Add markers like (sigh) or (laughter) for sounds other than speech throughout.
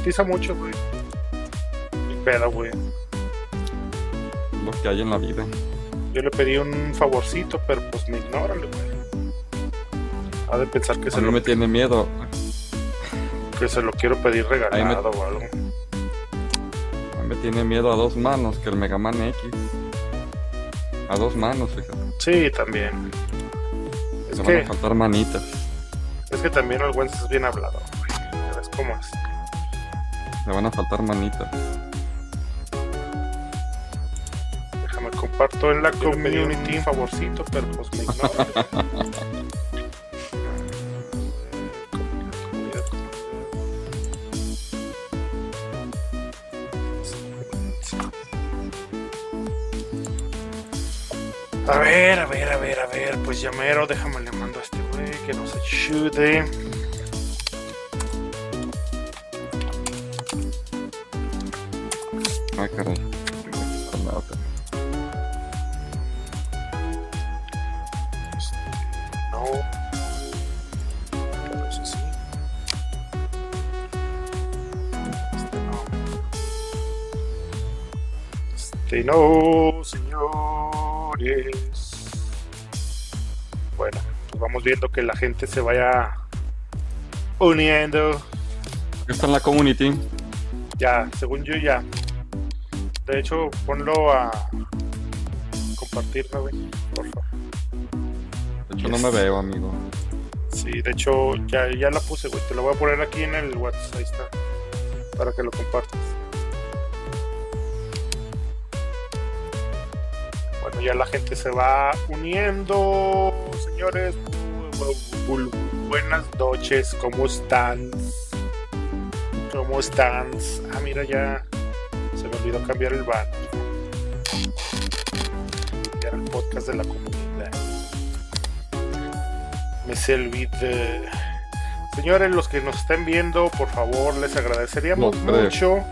Cotiza mucho, güey. Ni pedo, güey. Lo que hay en la vida. Yo le pedí un favorcito, pero pues me ignoran, güey. Ha de pensar que A se, mí lo, me tiene miedo. que se lo quiero pedir regalado o algo. A mí me tiene miedo a dos manos que el Mega Man X. A dos manos, fíjate. Sí, también. Es Me que, van a faltar manitas. es que también el Wences es bien hablado, güey. Ves cómo es. Me van a faltar manitas. Déjame comparto en la community un favorcito, pero pues me (laughs) ignoran. A ver, a ver, a ver, a ver, pues llamero, déjame le mando a este güey que nos ayude. Ah, caray. No. Sí. Este no. Este no, señores. Bueno, pues vamos viendo que la gente se vaya uniendo. Está en la community. Ya, según yo ya. De hecho, ponlo a compartir, ¿no, güey? Por favor. De hecho, no me veo, amigo. Sí, de hecho ya, ya la puse, güey. Te lo voy a poner aquí en el WhatsApp. Ahí está. Para que lo compartas. Bueno, ya la gente se va uniendo. Señores, bu- bu- bu- buenas noches. ¿Cómo están? ¿Cómo están? Ah, mira, ya se me olvidó cambiar el banner. Cambiar el podcast de la comunidad. Me se olvide. Señores, los que nos estén viendo, por favor, les agradeceríamos No mucho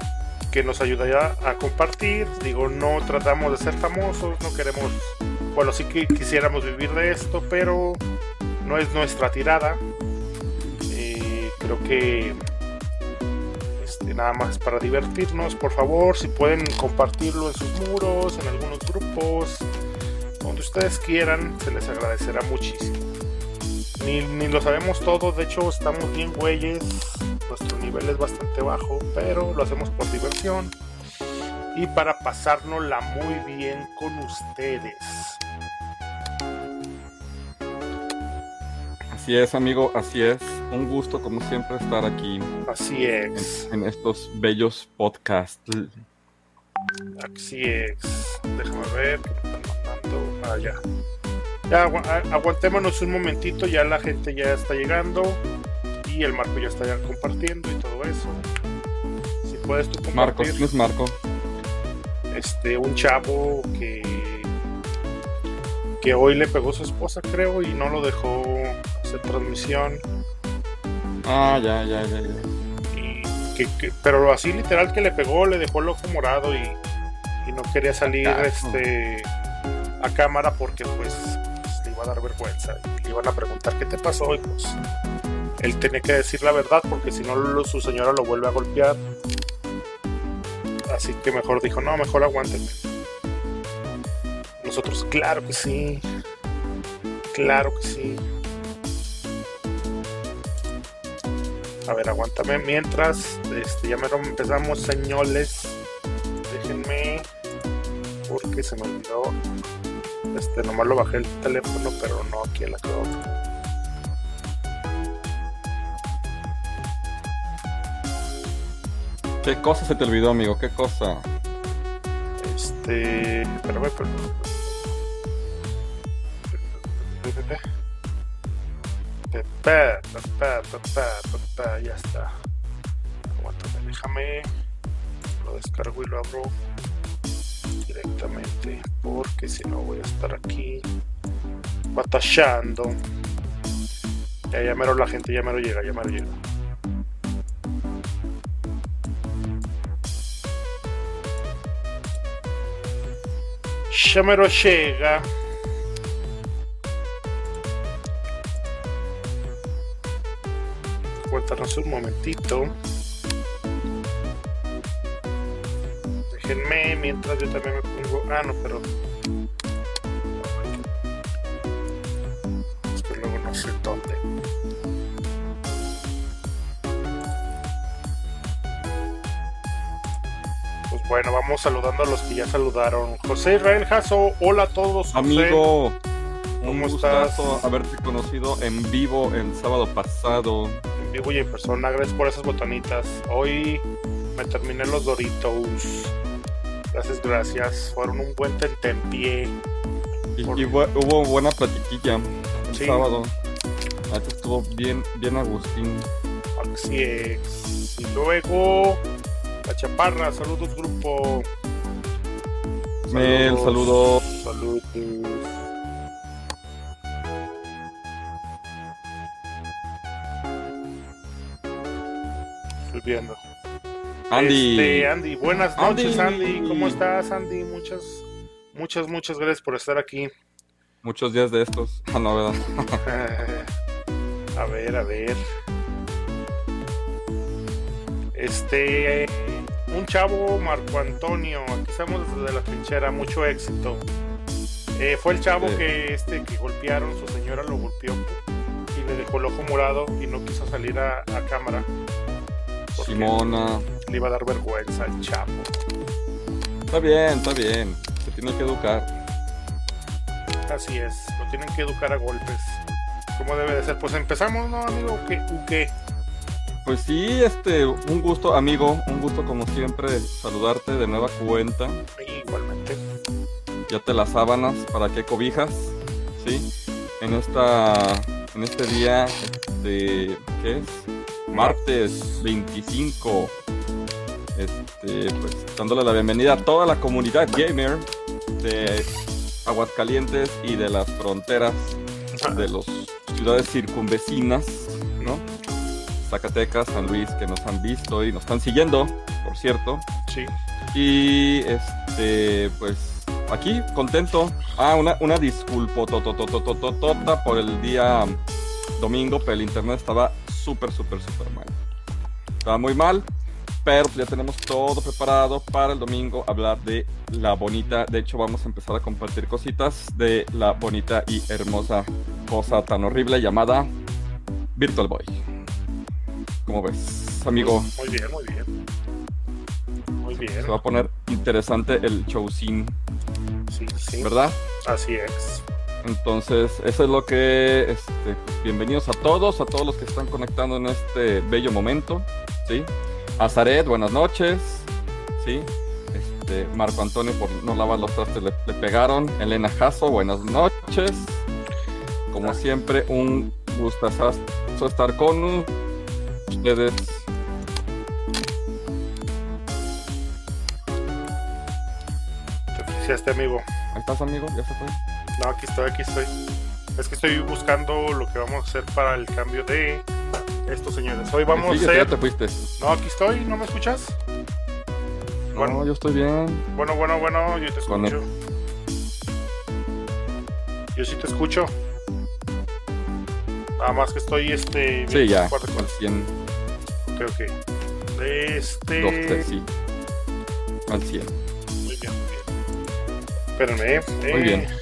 que nos ayudara a compartir. Digo, no tratamos de ser famosos, no queremos, bueno, sí que quisiéramos vivir de esto, pero no es nuestra tirada. Eh, creo que nada más para divertirnos, por favor, si pueden compartirlo en sus muros, en algunos grupos, donde ustedes quieran, se les agradecerá muchísimo. Ni, ni lo sabemos todo, de hecho estamos bien güeyes, nuestro nivel es bastante bajo, pero lo hacemos por diversión y para pasárnosla muy bien con ustedes. Así es, amigo, así es. Un gusto, como siempre, estar aquí Así es, en estos bellos podcasts. así es. Déjame ver. Ah, ya. Ya, agu- aguantémonos un momentito, ya la gente ya está llegando y el Marco ya está ya compartiendo y todo eso. Si puedes tú Marco, compartir. ¿quién es Marco? este un chavo que que hoy le pegó su esposa creo y no lo dejó hacer transmisión. Ah, ya, ya, ya, ya. y que, que- pero así literal que le pegó le dejó el ojo morado y, y no quería salir este a cámara porque pues, pues, le iba a dar vergüenza y le iban a preguntar qué te pasó y pues él tenía que decir la verdad porque si no lo- su señora lo vuelve a golpear. Así que mejor dijo no mejor aguántenme nosotros claro que sí claro que sí a ver aguántame mientras este ya me empezamos señores déjenme porque se me olvidó este nomás lo bajé el teléfono pero no aquí en la creo ¿Qué cosa se te olvidó, amigo? ¿Qué cosa? Este. Espérame, espérame. Ya está. Aguántame, déjame. Lo descargo y lo abro directamente. Porque si no voy a estar aquí batallando. Ya, ya mero la gente, ya llega, ya mero llega. Ya llega. Cuéntanos un momentito. Déjenme mientras yo también me pongo. Ah, no, pero. Es que luego no sé dónde. Pues bueno, vamos saludando a los que ya saludaron. José Israel Jasso, hola a todos. José. Amigo, un ¿Cómo gustazo estás? haberte conocido en vivo el sábado pasado. En vivo y en persona. Gracias por esas botanitas. Hoy me terminé los Doritos. Gracias, gracias. Fueron un buen tentempié. Y, Por- y hubo buena platiquilla el Sí. sábado. Ahí estuvo bien, bien Agustín. Así es. Y luego, la chaparra. Saludos, grupo. Mel, saludos. Saludos. Viendo. Andy. Este, Andy, buenas noches, Andy. Andy. ¿Cómo estás, Andy? Muchas, muchas, muchas gracias por estar aquí. Muchos días de estos. Ah, (laughs) no, ¿verdad? (laughs) a ver, a ver. Este, un chavo, Marco Antonio. Aquí estamos desde la trinchera. Mucho éxito. Eh, fue el chavo Sí. que este que golpearon, su señora lo golpeó y le dejó el ojo morado y no quiso salir a, a cámara. Simona. Le iba a dar vergüenza al chavo. Está bien, está bien. Se tiene que educar. Así es, lo tienen que educar a golpes. Como debe de ser. Pues empezamos, ¿no, amigo? ¿O qué? ¿O qué? Pues sí, este, un gusto, amigo. Un gusto, como siempre, saludarte de nueva cuenta. Igualmente. ya te las sábanas para que cobijas, ¿sí? En esta, en este día, este, ¿qué es? Martes 25, este, pues dándole la bienvenida a toda la comunidad gamer de Aguascalientes y de las fronteras de las ciudades circunvecinas, ¿no? Zacatecas, San Luis, que nos han visto y nos están siguiendo, por cierto. Sí. Y este, pues aquí contento. Ah, una, una disculpa totototototota por el día domingo, pero el internet estaba súper, súper, súper mal. Estaba muy mal, pero ya tenemos todo preparado para el domingo hablar de la bonita. De hecho, vamos a empezar a compartir cositas de la bonita y hermosa cosa tan horrible llamada Virtual Boy. ¿Cómo ves, amigo? Muy bien, muy bien. Muy bien. Se va a poner interesante el showcín, Sí, sí. ¿verdad? Así es. Entonces, eso es lo que, este, pues, bienvenidos a todos, a todos los que están conectando en este bello momento, ¿sí? A Zaret, buenas noches, ¿sí? Este, Marco Antonio, por no lavar los trastes, le, le pegaron. Elena Jasso, buenas noches. Como siempre, un gustazo estar con ustedes. Te amigo. Ahí estás, amigo, ya se fue. No, aquí estoy, aquí estoy. Es que estoy buscando lo que vamos a hacer para el cambio de estos señores. Hoy vamos Sí, a ya te fuiste. No, aquí estoy, ¿no me escuchas? No, Bueno. yo estoy bien. Bueno, bueno, bueno, yo te escucho. Yo sí te escucho. Nada más que estoy este. Sí, ya. 100, Ok, ok. Este. 2, 3, sí. Al 100. Muy bien, muy bien. Espérenme, eh. Muy Eh, bien.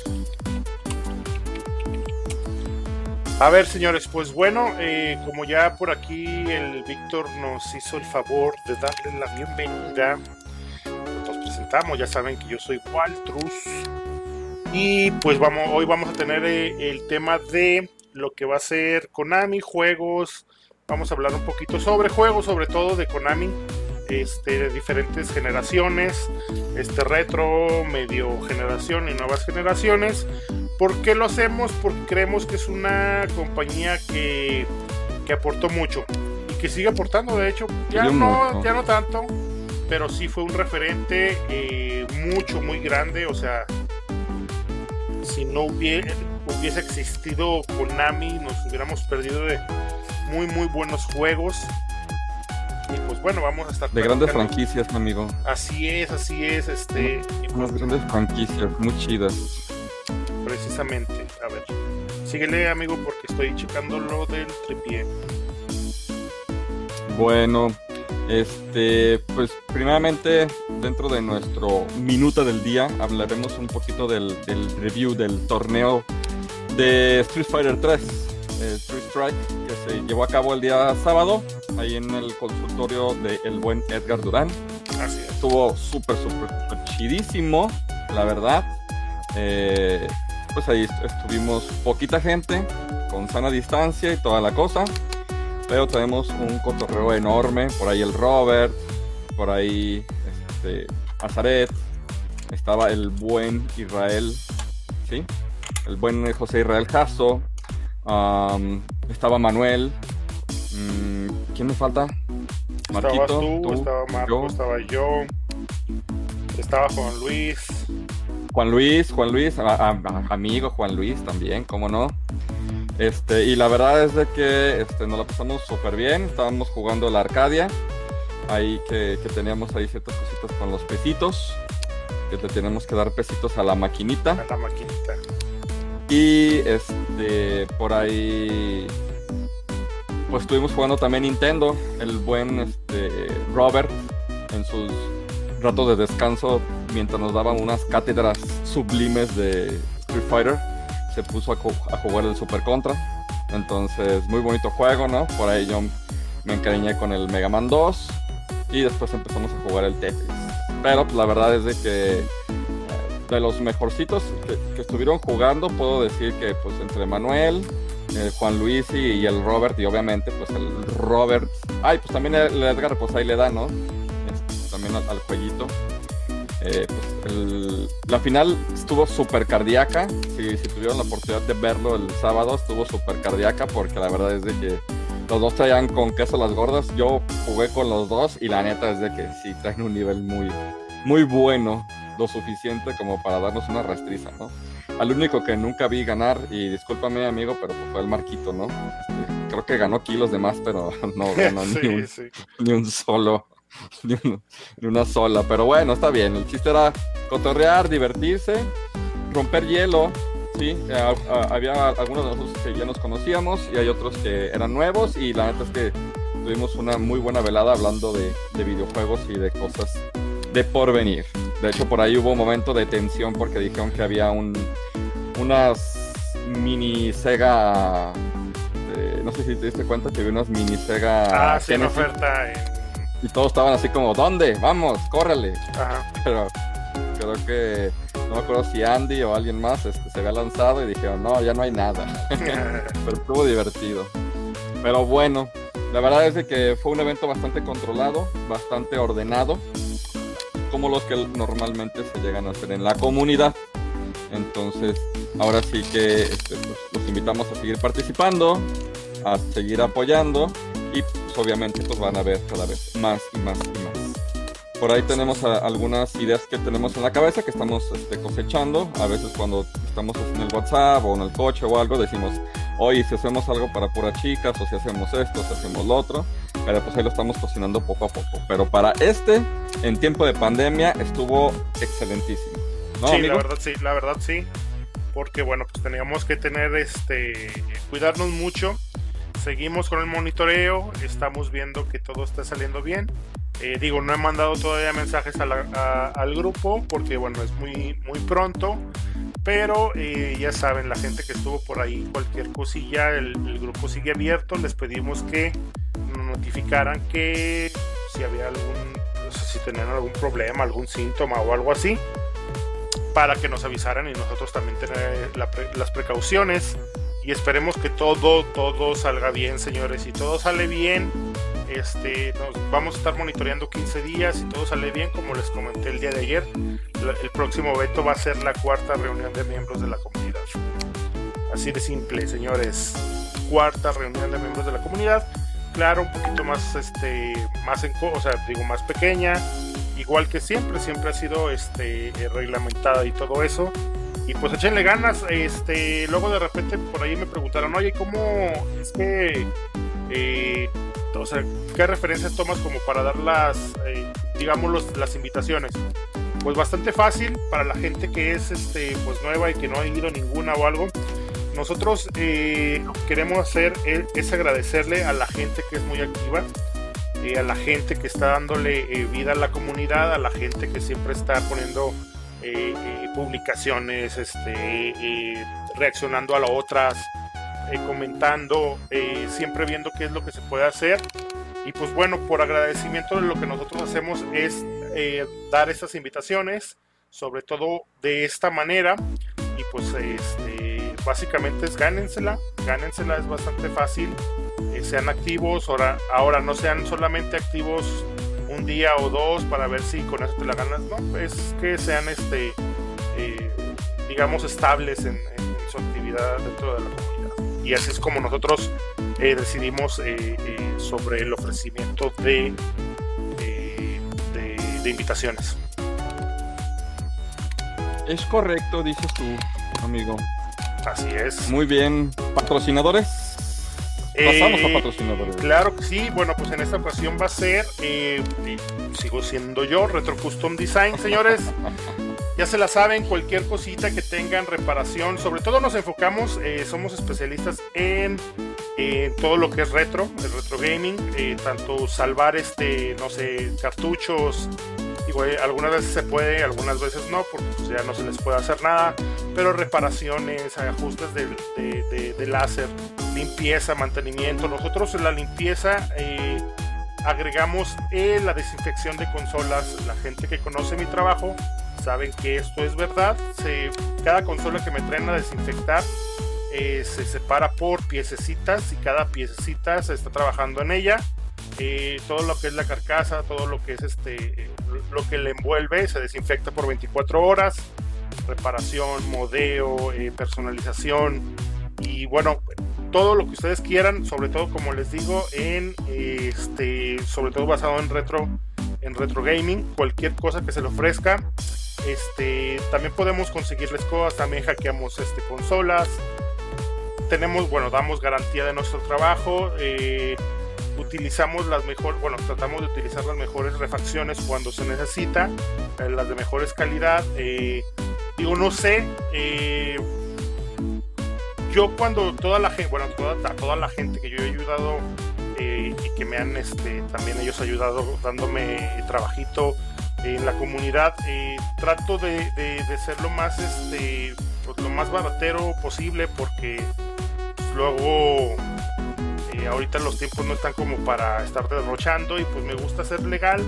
A ver, señores, pues bueno, eh, como ya por aquí el Víctor nos hizo el favor de darle la bienvenida, nos presentamos, ya saben que yo soy Waltrus. Y pues vamos, hoy vamos a tener eh, el tema de lo que va a ser Konami, juegos. Vamos a hablar un poquito sobre juegos, sobre todo de Konami, este, de diferentes generaciones, este retro, medio generación y nuevas generaciones. ¿Por qué lo hacemos? Porque creemos que es una compañía que, que aportó mucho y que sigue aportando, de hecho, ya no, ya no tanto, pero sí fue un referente eh, mucho, muy grande. O sea, si no hubiera, hubiese existido Konami, nos hubiéramos perdido de muy, muy buenos juegos. Y pues bueno, vamos a estar De grandes franquicias, mi amigo. Así es, así es, este, pues, Unas grandes franquicias, muy chidas. precisamente. A ver, síguele, amigo, porque estoy checando lo del tripié. Bueno, Este, pues primeramente dentro de nuestro minuto del día hablaremos un poquito del, review del torneo de Street Fighter 3, eh, Street Strike, que se llevó a cabo el día sábado, ahí en el consultorio del buen Edgar Durán. Así es. Estuvo súper, súper chidísimo, la verdad. Eh, pues ahí estuvimos poquita gente, con sana distancia y toda la cosa. Pero tenemos un cotorreo enorme. Por ahí el Robert, por ahí este, Azaret, estaba el buen Israel, ¿sí? El buen José Israel Jasso, estaba Manuel. Mm, ¿Quién me falta? Marquito, tú, estaba Marco, estaba yo, estaba Juan Luis. Juan Luis, Juan Luis, amigo Juan Luis también, ¿cómo no? Este, y la verdad es de que este, nos la pasamos súper bien. Estábamos jugando la Arcadia. Ahí que, teníamos ahí ciertas cositas con los pesitos. Que le tenemos que dar pesitos a la maquinita. A la maquinita. Y este, por ahí. Pues estuvimos jugando también Nintendo. El buen este, Robert en sus ratos de descanso. Mientras nos daban unas cátedras sublimes de Street Fighter se puso a, jugar el Super Contra. Entonces, muy bonito juego, ¿no? Por ahí yo me encariñé con el Mega Man 2 y después empezamos a jugar el Tetris. Pero pues, la verdad es de que eh, de los mejorcitos que, estuvieron jugando, puedo decir que pues entre Manuel, Juan Luis y, el Robert, y obviamente pues el Robert, ay, pues también el Edgar, pues ahí le da, ¿no? Este, también al, al. Eh, pues, la final estuvo súper cardíaca. Si, tuvieron la oportunidad de verlo el sábado, estuvo súper cardíaca porque la verdad es de que los dos traían con queso las gordas. Yo jugué con los dos y la neta es de que sí traen un nivel muy, muy bueno, lo suficiente como para darnos una restriza, ¿no? Al único que nunca vi ganar, y discúlpame amigo, pero pues, fue el Marquito, ¿no? Este, creo que ganó kilos de más, pero (laughs) no ganó (laughs) ni un solo. (laughs) ni, una sola. Pero bueno, está bien. El chiste era cotorrear, divertirse, romper hielo. Sí, había algunos de nosotros que ya nos conocíamos y hay otros que eran nuevos y la neta es que tuvimos una muy buena velada hablando de, videojuegos y de cosas de porvenir. De hecho, por ahí hubo un momento de tensión porque dijeron que había un, unas mini Sega. Eh, no sé si te diste cuenta que había unas mini Sega. Ah, sí, en oferta en y todos estaban así como, ¿dónde? Vamos, córrele. (laughs) Pero creo que no me acuerdo si Andy o alguien más este, se había lanzado y dijeron, no, ya no hay nada. (laughs) Pero estuvo divertido. Pero bueno, la verdad es que fue un evento bastante controlado, bastante ordenado, como los que normalmente se llegan a hacer en la comunidad. Entonces, ahora sí que este, pues, los invitamos a seguir participando, a seguir apoyando y pues, obviamente pues van a ver cada vez más y más y más. Por ahí tenemos algunas ideas que tenemos en la cabeza que estamos este, cosechando. A veces cuando estamos en el WhatsApp o en el coche o algo decimos, oye, si hacemos algo para puras chicas o si hacemos esto, si hacemos lo otro. Pero pues ahí lo estamos cocinando poco a poco. Pero para este, en tiempo de pandemia, estuvo excelentísimo. sí, la verdad sí, la verdad sí. Porque bueno, pues teníamos que tener este, cuidarnos mucho seguimos con el monitoreo, estamos viendo que todo está saliendo bien. Eh, digo, no he mandado todavía mensajes al grupo porque bueno, es muy, muy pronto. Pero eh, ya saben, la gente que estuvo por ahí, cualquier cosilla, el, grupo sigue abierto. Les pedimos que nos notificaran que si había algún, no sé si tenían algún problema, algún síntoma o algo así, para que nos avisaran y nosotros también tener las precauciones y esperemos que todo, todo salga bien, señores. Si todo sale bien, este, nos vamos a estar monitoreando 15 días. Si todo sale bien, como les comenté el día de ayer, el próximo evento va a ser la cuarta reunión de miembros de la comunidad. Así de simple, señores. Cuarta reunión de miembros de la comunidad. Claro, un poquito más, este, más en, o sea, digo, más pequeña. Igual que siempre, siempre ha sido, este, reglamentada y todo eso y pues échenle ganas. Este, luego de repente por ahí me preguntaron, oye, ¿cómo es que, eh, o sea, qué referencias tomas como para dar las, eh, digamos, las invitaciones? Pues bastante fácil para la gente que es, este, pues nueva y que no ha ido ninguna o algo. Nosotros eh, lo que queremos hacer es, agradecerle a la gente que es muy activa. a la gente que está dándole vida a la comunidad, a la gente que siempre está poniendo publicaciones, este, reaccionando a las otras, comentando, siempre viendo qué es lo que se puede hacer. Y pues bueno, por agradecimiento de lo que nosotros hacemos es dar estas invitaciones, sobre todo de esta manera. Y pues este, básicamente es gánensela, gánensela es bastante fácil. sean activos, ahora, ahora no sean solamente activos un día o dos para ver si con eso te la ganas, no, es que sean este eh, digamos estables en, su actividad dentro de la comunidad. Y así es como nosotros eh, decidimos eh, sobre el ofrecimiento de, de, invitaciones. Es correcto, dices tú, amigo. Así es. Muy bien. ¿Patrocinadores? Pasamos a patrocinadores. Claro que sí. Bueno, pues en esta ocasión va a ser, sigo siendo yo, Retro Custom Design, señores. (laughs) Ya se la saben, cualquier cosita que tengan reparación, sobre todo nos enfocamos, eh, somos especialistas en, todo lo que es retro, el retro gaming, eh, tanto salvar este, no sé, cartuchos, igual, algunas veces se puede, algunas veces no, porque pues, ya no se les puede hacer nada, pero reparaciones, ajustes de, de, láser, limpieza, mantenimiento. Nosotros en la limpieza eh, agregamos la desinfección de consolas. La gente que conoce mi trabajo saben que esto es verdad. cada consola que me traen a desinfectar eh, se separa por piececitas y cada piececita se está trabajando en ella. Eh, todo lo que es la carcasa, todo lo que es este, lo que le envuelve, se desinfecta por 24 horas. Reparación, modeo, eh, personalización y bueno, todo lo que ustedes quieran, sobre todo como les digo, en este, sobre todo basado en retro, en retro gaming, cualquier cosa que se le ofrezca. Este, también podemos conseguirles cosas, también hackeamos este, consolas. Tenemos, bueno, damos garantía de nuestro trabajo. Eh, utilizamos las mejores, bueno, tratamos de utilizar las mejores refacciones cuando se necesita, eh, las de mejores calidad. Eh, digo, no sé, yo cuando toda la gente, bueno, toda, toda la gente que yo he ayudado y que me han, este, también ellos ayudado dándome trabajito en la comunidad, trato de, ser lo más, este, lo más baratero posible porque luego eh, ahorita los tiempos no están como para estar derrochando y pues me gusta ser legal.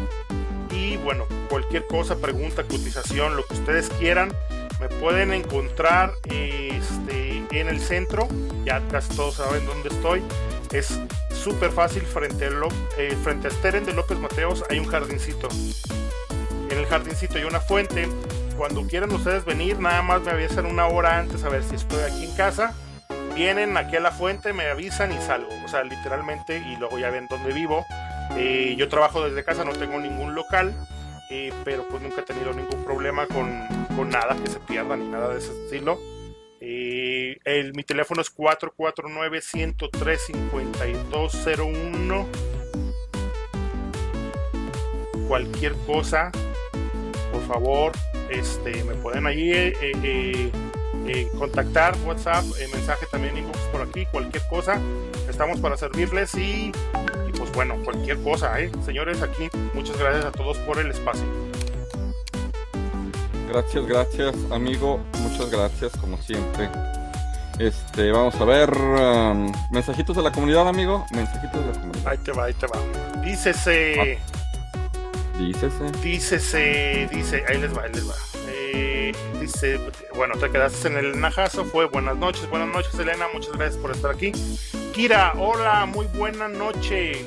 Y bueno, cualquier cosa, pregunta, cotización, lo que ustedes quieran, me pueden encontrar este, en el centro, ya casi todos saben dónde estoy, es súper fácil frente eh, frente a Steren de López Mateos hay un jardincito en el jardincito hay una fuente. Cuando quieran ustedes venir, nada más me avisan una hora antes a ver si estoy aquí en casa. Vienen aquí a la fuente, me avisan y salgo. O sea, literalmente, y luego ya ven dónde vivo. Eh, yo trabajo desde casa, no tengo ningún local, eh, pero pues nunca he tenido ningún problema con, con, nada que se pierda ni nada de ese estilo. Eh, mi teléfono es 449-103-5201. Cualquier cosa, por favor, este, me pueden ahí eh, eh, eh, contactar, WhatsApp, mensaje también inbox por aquí, cualquier cosa, estamos para servirles y, pues bueno, cualquier cosa, señores, aquí muchas gracias a todos por el espacio. Gracias, gracias, amigo, muchas gracias como siempre. Este, vamos a ver. Um, mensajitos de la comunidad, amigo. Mensajitos de la comunidad. Ahí te va, ahí te va. Dícese. Ah. Dícese. Dícese, dice, ahí les va, ahí les va. Eh, dice, bueno, te quedaste en el najazo, fue buenas noches, buenas noches Elena, muchas gracias por estar aquí. Kira, hola, muy buena noche.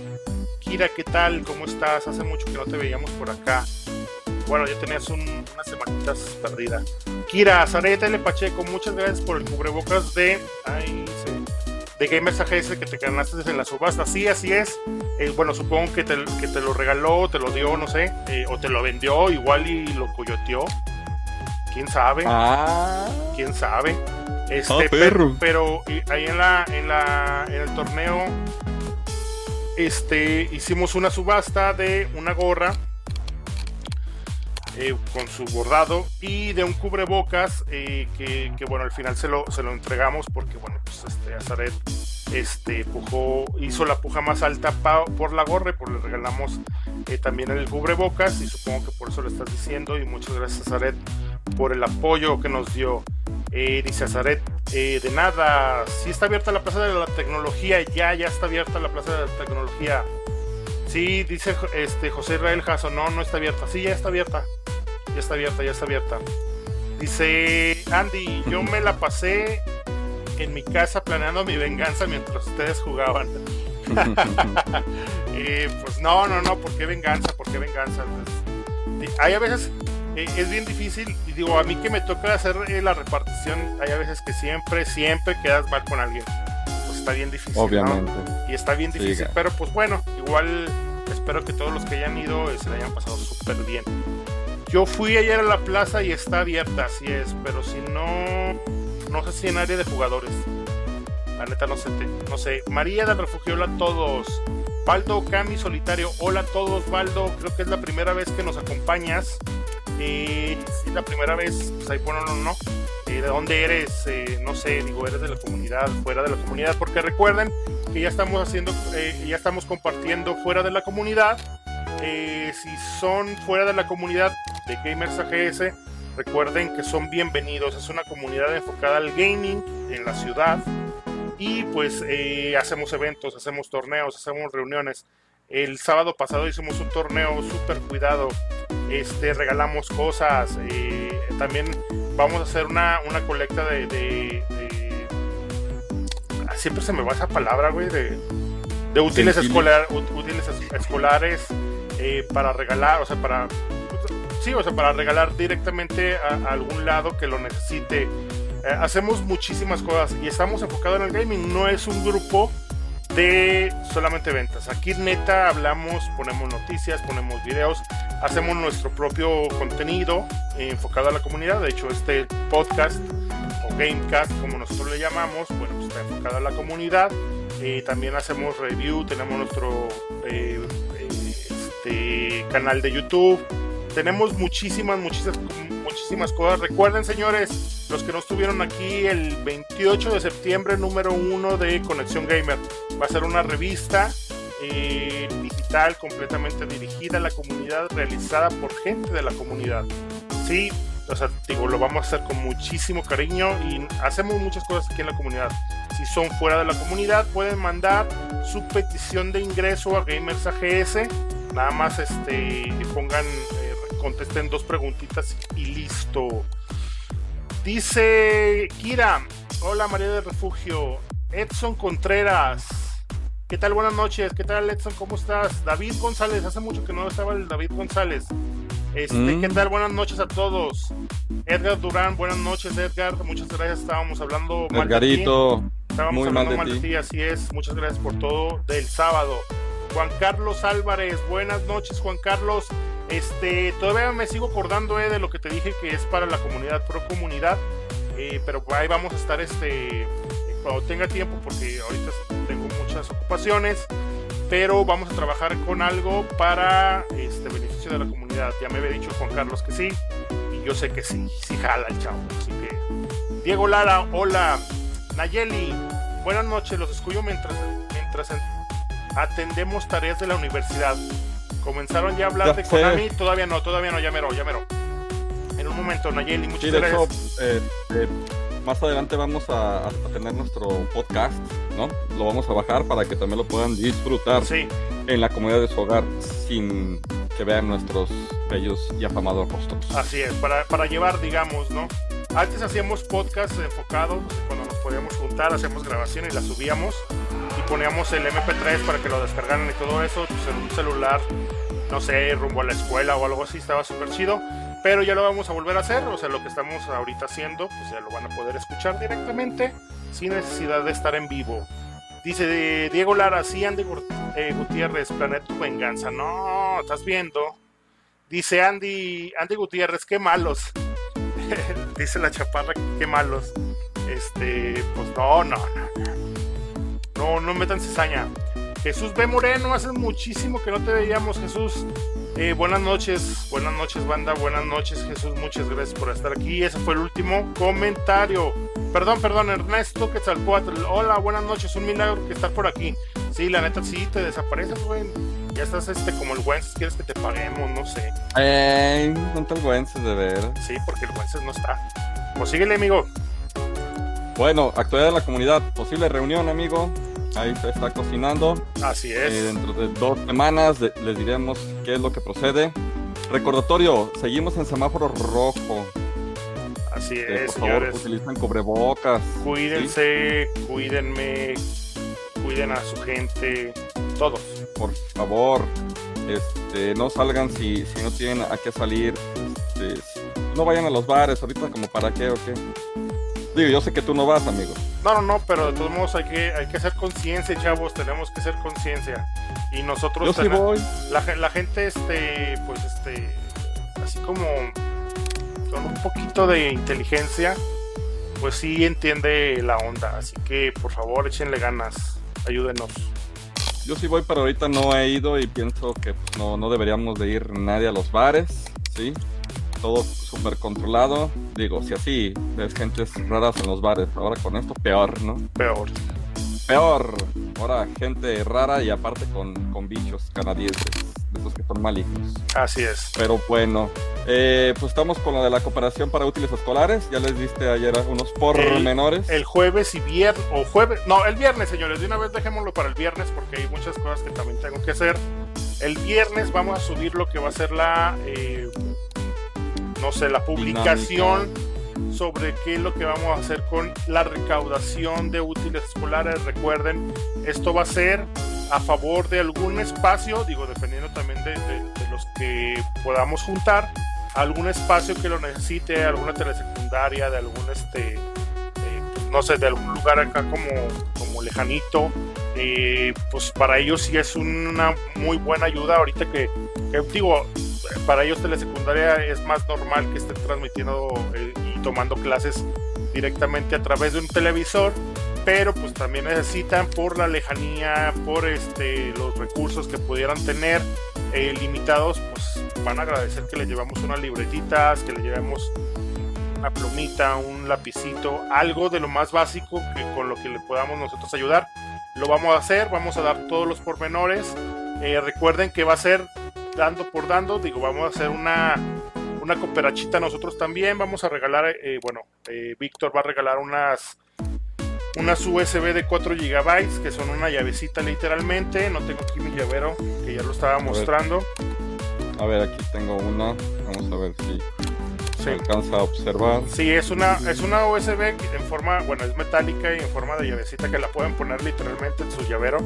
Kira, ¿qué tal? ¿Cómo estás? Hace mucho que no te veíamos por acá. Bueno, ya tenías unas semanitas perdida. Kira, Sareta L. Pacheco, muchas gracias por el cubrebocas de... Ay, de Gamers AGS que te ganaste en la subasta. Sí, así es. Eh, bueno, supongo que te, que te, lo regaló, te lo dio, no sé, eh, o te lo vendió igual y lo coyoteó. ¿Quién sabe? Ah. ¿Quién sabe? Este, ah, pero, pero ahí en la, en la en el torneo este hicimos una subasta de una gorra eh, con su bordado y de un cubrebocas eh, que, bueno, al final se lo, se lo entregamos porque, bueno, pues este Azaret este, pujó, hizo la puja más alta por la gorra y pues le regalamos eh, también el cubrebocas y supongo que por eso lo estás diciendo y muchas gracias Azaret por el apoyo que nos dio. dice Azaret, de nada, si está abierta la plaza de la tecnología, ya, ya está abierta la plaza de la tecnología. Sí, dice este José Israel Jasso, no, no está abierta. Sí, ya está abierta. Ya está abierta, ya está abierta. Dice Andy, yo me la pasé en mi casa planeando mi venganza mientras ustedes jugaban. (laughs) Eh, pues no, no, no, ¿por qué venganza? ¿Por qué venganza? Pues, hay a veces, eh, es bien difícil, y digo, a mí que me toca hacer eh, la repartición, hay a veces que siempre, siempre quedas mal con alguien. Está bien difícil. Obviamente. Y está bien difícil, pero pues bueno, igual espero que todos los que hayan ido se la hayan pasado súper bien. Yo fui ayer a la plaza y está abierta, así es, pero si no, no sé si en área de jugadores. La neta no sé, no sé. María del Refugio, hola a todos. Baldo Cami Solitario, hola a todos, Baldo. Creo que es la primera vez que nos acompañas. Eh, si la primera vez, pues ahí bueno, no. Eh, ¿De dónde eres? Eh, no sé, digo, eres de la comunidad, fuera de la comunidad, porque recuerden que ya estamos haciendo, eh, ya estamos compartiendo fuera de la comunidad. si son fuera de la comunidad, de Gamers AGS, recuerden que son bienvenidos. Es una comunidad enfocada al gaming en la ciudad y pues eh, hacemos eventos, hacemos torneos, hacemos reuniones. El sábado pasado hicimos un torneo súper cuidado, este, regalamos cosas, eh, también vamos a hacer una, colecta de, Siempre se me va esa palabra, güey, de, útiles, escolar, útiles escolares eh, para regalar, o sea, para sí, o sea, para regalar directamente a, algún lado que lo necesite. Eh, hacemos muchísimas cosas y estamos enfocados en el gaming. No es un grupo de solamente ventas. Aquí neta hablamos, ponemos noticias, ponemos videos, hacemos nuestro propio contenido enfocado a la comunidad. De hecho, este podcast o Gamecast, como nosotros le llamamos, bueno, pues está enfocado a la comunidad. Eh, también hacemos review, tenemos nuestro eh, este, canal de YouTube, tenemos muchísimas, muchísimas, muchísimas cosas. Recuerden, señores, los que no estuvieron aquí el 28 de septiembre, número uno de Conexión Gamer. Va a ser una revista eh, digital completamente dirigida a la comunidad, realizada por gente de la comunidad. Sí, o sea, digo, lo vamos a hacer con muchísimo cariño y hacemos muchas cosas aquí en la comunidad. Si son fuera de la comunidad, pueden mandar su petición de ingreso a Gamers AGS. Nada más este, pongan contesten dos preguntitas y listo. Dice Kira, hola María del Refugio, Edson Contreras, ¿qué tal? Buenas noches, ¿qué tal Edson? ¿Cómo estás? David González, hace mucho que no estaba el David González. Este, ¿Qué mm. tal? Buenas noches a todos. Edgar Durán, buenas noches Edgar, muchas gracias, estábamos hablando mal Edgarito, Estábamos hablando mal de ti, así es, muchas gracias por todo del sábado. Juan Carlos Álvarez, buenas noches Juan Carlos. Este, todavía me sigo acordando eh, de lo que te dije que es para la comunidad, pro comunidad. Eh, pero ahí vamos a estar este, cuando tenga tiempo, porque ahorita tengo muchas ocupaciones. Pero vamos a trabajar con algo para este beneficio de la comunidad. Ya me había dicho Juan Carlos que sí, y yo sé que sí, sí jala el chavo. Así que, Diego Lara, hola. Nayeli, buenas noches, los escucho mientras, mientras atendemos tareas de la universidad. Comenzaron ya a hablar de Konami, todavía no, todavía no, ya mero, ya mero. En un momento, Nayeli, muchas gracias. Eh, eh, más adelante vamos a, tener nuestro podcast, ¿no? Lo vamos a bajar para que también lo puedan disfrutar en la comunidad de su hogar sin que vean nuestros bellos y afamados rostros. Así es, para, para llevar, digamos, ¿no? Antes hacíamos podcasts enfocados, cuando nos podíamos juntar, hacíamos grabación y la subíamos y poníamos el MP3 para que lo descargaran y todo eso, pues en un celular, no sé, rumbo a la escuela o algo así, estaba súper chido. Pero ya lo vamos a volver a hacer, o sea, lo que estamos ahorita haciendo, pues ya lo van a poder escuchar directamente sin necesidad de estar en vivo. Dice Diego Lara, sí, Andy eh, Gutiérrez, Planeta Venganza. No, estás viendo. Dice Andy, Andy Gutiérrez, qué malos. (laughs) Dice la chaparra, qué malos. Este, pues no, no, no. No, no metan cizaña. Jesús B. Moreno, hace muchísimo que no te veíamos, Jesús. Eh, buenas noches, buenas noches banda, buenas noches Jesús, muchas gracias por estar aquí. Ese fue el último comentario. Perdón, perdón, Ernesto Quetzalcoatl. Hola, buenas noches, un milagro que estar por aquí. Sí, la neta, sí, te desapareces, güey. Ya estás este como el Wences, quieres que te paguemos, no sé. Eh, no el Wences, de ver. Sí, porque el Wences no está. Pues síguele, amigo. Bueno, actualidad de la comunidad, posible reunión, amigo. Ahí se está cocinando. Así es. Eh, dentro de dos semanas les diremos qué es lo que procede. Recordatorio, seguimos en semáforo rojo. Así Eh, es, por favor, señores. utilicen cubrebocas. Cuídense, cuídenme, cuiden a su gente, todos. Por favor, este, no salgan si, si no tienen a qué salir. Este, no vayan a los bares ahorita como para qué o qué. Digo, yo sé que tú no vas, amigo. No, no, no, pero de todos modos hay que, hay que hacer conciencia, chavos, tenemos que hacer conciencia. Y nosotros, Yo sí tena- voy. la, ge- la gente, este, pues, este, así como con un poquito de inteligencia, pues sí entiende la onda. Así que, por favor, échenle ganas, ayúdenos. Yo sí voy, pero ahorita no he ido y pienso que pues, no, no deberíamos de ir nadie a los bares, ¿sí? Todo súper controlado. Digo, si así ves gentes raras en los bares, ahora con esto peor, ¿no? Peor. Peor. Ahora gente rara y aparte con, con bichos canadienses, de esos que son malignos. Así es. Pero bueno, eh, pues estamos con lo de la cooperación para útiles escolares. Ya les diste ayer unos pormenores. El jueves y viernes, o jueves, no, el viernes, señores, de una vez dejémoslo para el viernes porque hay muchas cosas que también tengo que hacer. El viernes vamos a subir lo que va a ser la, eh, no sé, la publicación sobre qué es lo que vamos a hacer con la recaudación de útiles escolares. Recuerden, esto va a ser a favor de algún espacio, digo, dependiendo también de, de- de los que podamos juntar, algún espacio que lo necesite, alguna telesecundaria, de algún este, eh, pues, no sé, de algún lugar acá como, como lejanito. eh, pues para ellos sí es una muy buena ayuda ahorita que, que, digo, para ellos telesecundaria es más normal que estén transmitiendo eh, y tomando clases directamente a través de un televisor pero pues también necesitan por la lejanía, por este los recursos que pudieran tener eh, limitados, pues van a agradecer que les llevamos unas libretitas, que les llevemos una plumita, un lapicito, algo de lo más básico que con lo que le podamos nosotros ayudar. Lo vamos a hacer, vamos a dar todos los pormenores. Eh, recuerden que va a ser dando por dando, digo, vamos a hacer una una cooperachita nosotros también. Vamos a regalar, eh, bueno, eh, Víctor va a regalar unas unas USB de 4 GB que son una llavecita literalmente. No tengo aquí mi llavero que ya lo estaba ver. mostrando. A ver, aquí tengo una. Vamos a ver si Sí. se alcanza a observar. Sí, es una, es una USB en forma, bueno, es metálica y en forma de llavecita que la pueden poner literalmente en su llavero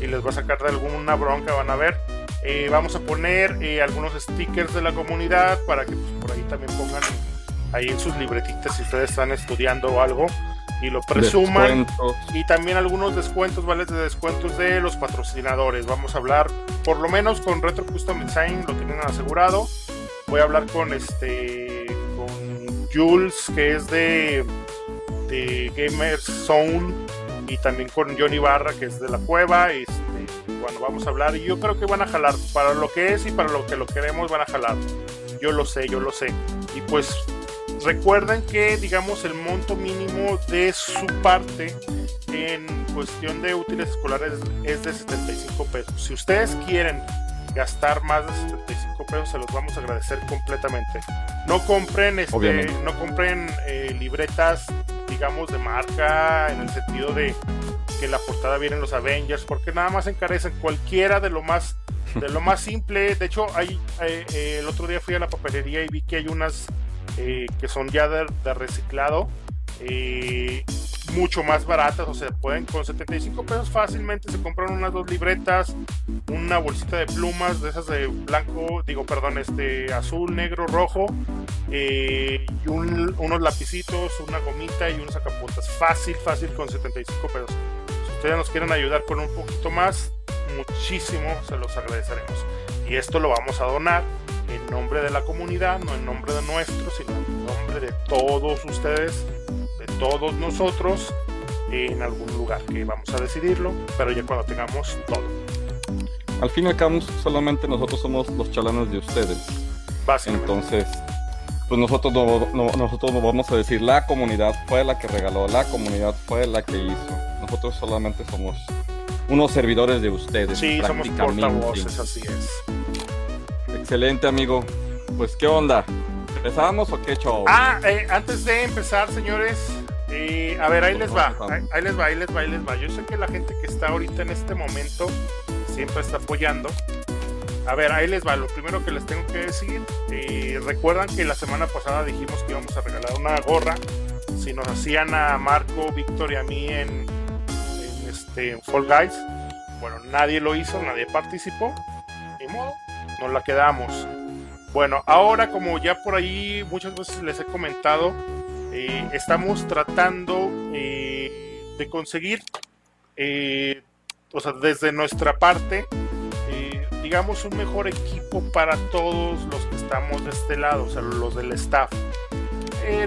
y les va a sacar de alguna bronca, van a ver. Eh, vamos a poner eh, algunos stickers de la comunidad para que pues, por ahí también pongan ahí en sus libretitas si ustedes están estudiando o algo y lo presuman. Descuentos. y también algunos descuentos, vales de descuentos de los patrocinadores. Vamos a hablar, por lo menos con Retro Custom Design, lo tienen asegurado. Voy a hablar con este, con Jules, que es de, de Gamer Zone, y también con Johnny Barra, que es de la cueva. Este, bueno, vamos a hablar y yo creo que van a jalar para lo que es y para lo que lo queremos, van a jalar. Yo lo sé, yo lo sé. Y pues recuerden que digamos el monto mínimo de su parte en cuestión de útiles escolares es de 75 pesos. Si ustedes quieren gastar más de 75 pesos, se los vamos a agradecer completamente. No compren, este, Obviamente. no compren eh, libretas, digamos, de marca, en el sentido de que la portada viene en los Avengers, porque nada más encarecen cualquiera de lo más de lo más simple. De hecho, hay eh, eh, el otro día fui a la papelería y vi que hay unas eh, que son ya de, reciclado. mucho más baratas, o sea, pueden con 75 pesos fácilmente se compran unas dos libretas, una bolsita de plumas, de esas de blanco, digo, perdón, este azul, negro, rojo, y un- unos lapicitos, una gomita y unos sacapuntas. Fácil, fácil con 75 pesos. Si ustedes nos quieren ayudar con un poquito más, muchísimo se los agradeceremos. Y esto lo vamos a donar en nombre de la comunidad, no en nombre de nuestro, sino en nombre de todos ustedes, de todos nosotros, en algún lugar que vamos a decidirlo, pero ya cuando tengamos todo. al fin y al cabo solamente nosotros somos los chalanes de ustedes. Entonces, pues nosotros no, nosotros no vamos a decir la comunidad fue la que regaló, la comunidad fue la que hizo. Nosotros solamente somos unos servidores de ustedes. Sí, somos portavoces, así es. Excelente, amigo. Pues, ¿qué onda? ¿Empezamos o qué show? Ah, eh, antes de empezar, señores, eh, a ver, ahí les va, ahí, les va, ahí les va, ahí les va. Yo sé que la gente que está ahorita en este momento siempre está apoyando. A ver, ahí les va. Lo primero que les tengo que decir, eh, recuerdan que la semana pasada dijimos que íbamos a regalar una gorra. Si nos hacían a Marco, Víctor y a mí en, este, Fall Guys, bueno, nadie lo hizo, nadie participó. Ni modo, nos la quedamos. Bueno, ahora como ya por ahí muchas veces les he comentado, eh, estamos tratando eh, de conseguir, eh, o sea, desde nuestra parte, digamos, un mejor equipo para todos los que estamos de este lado, o sea, los del staff.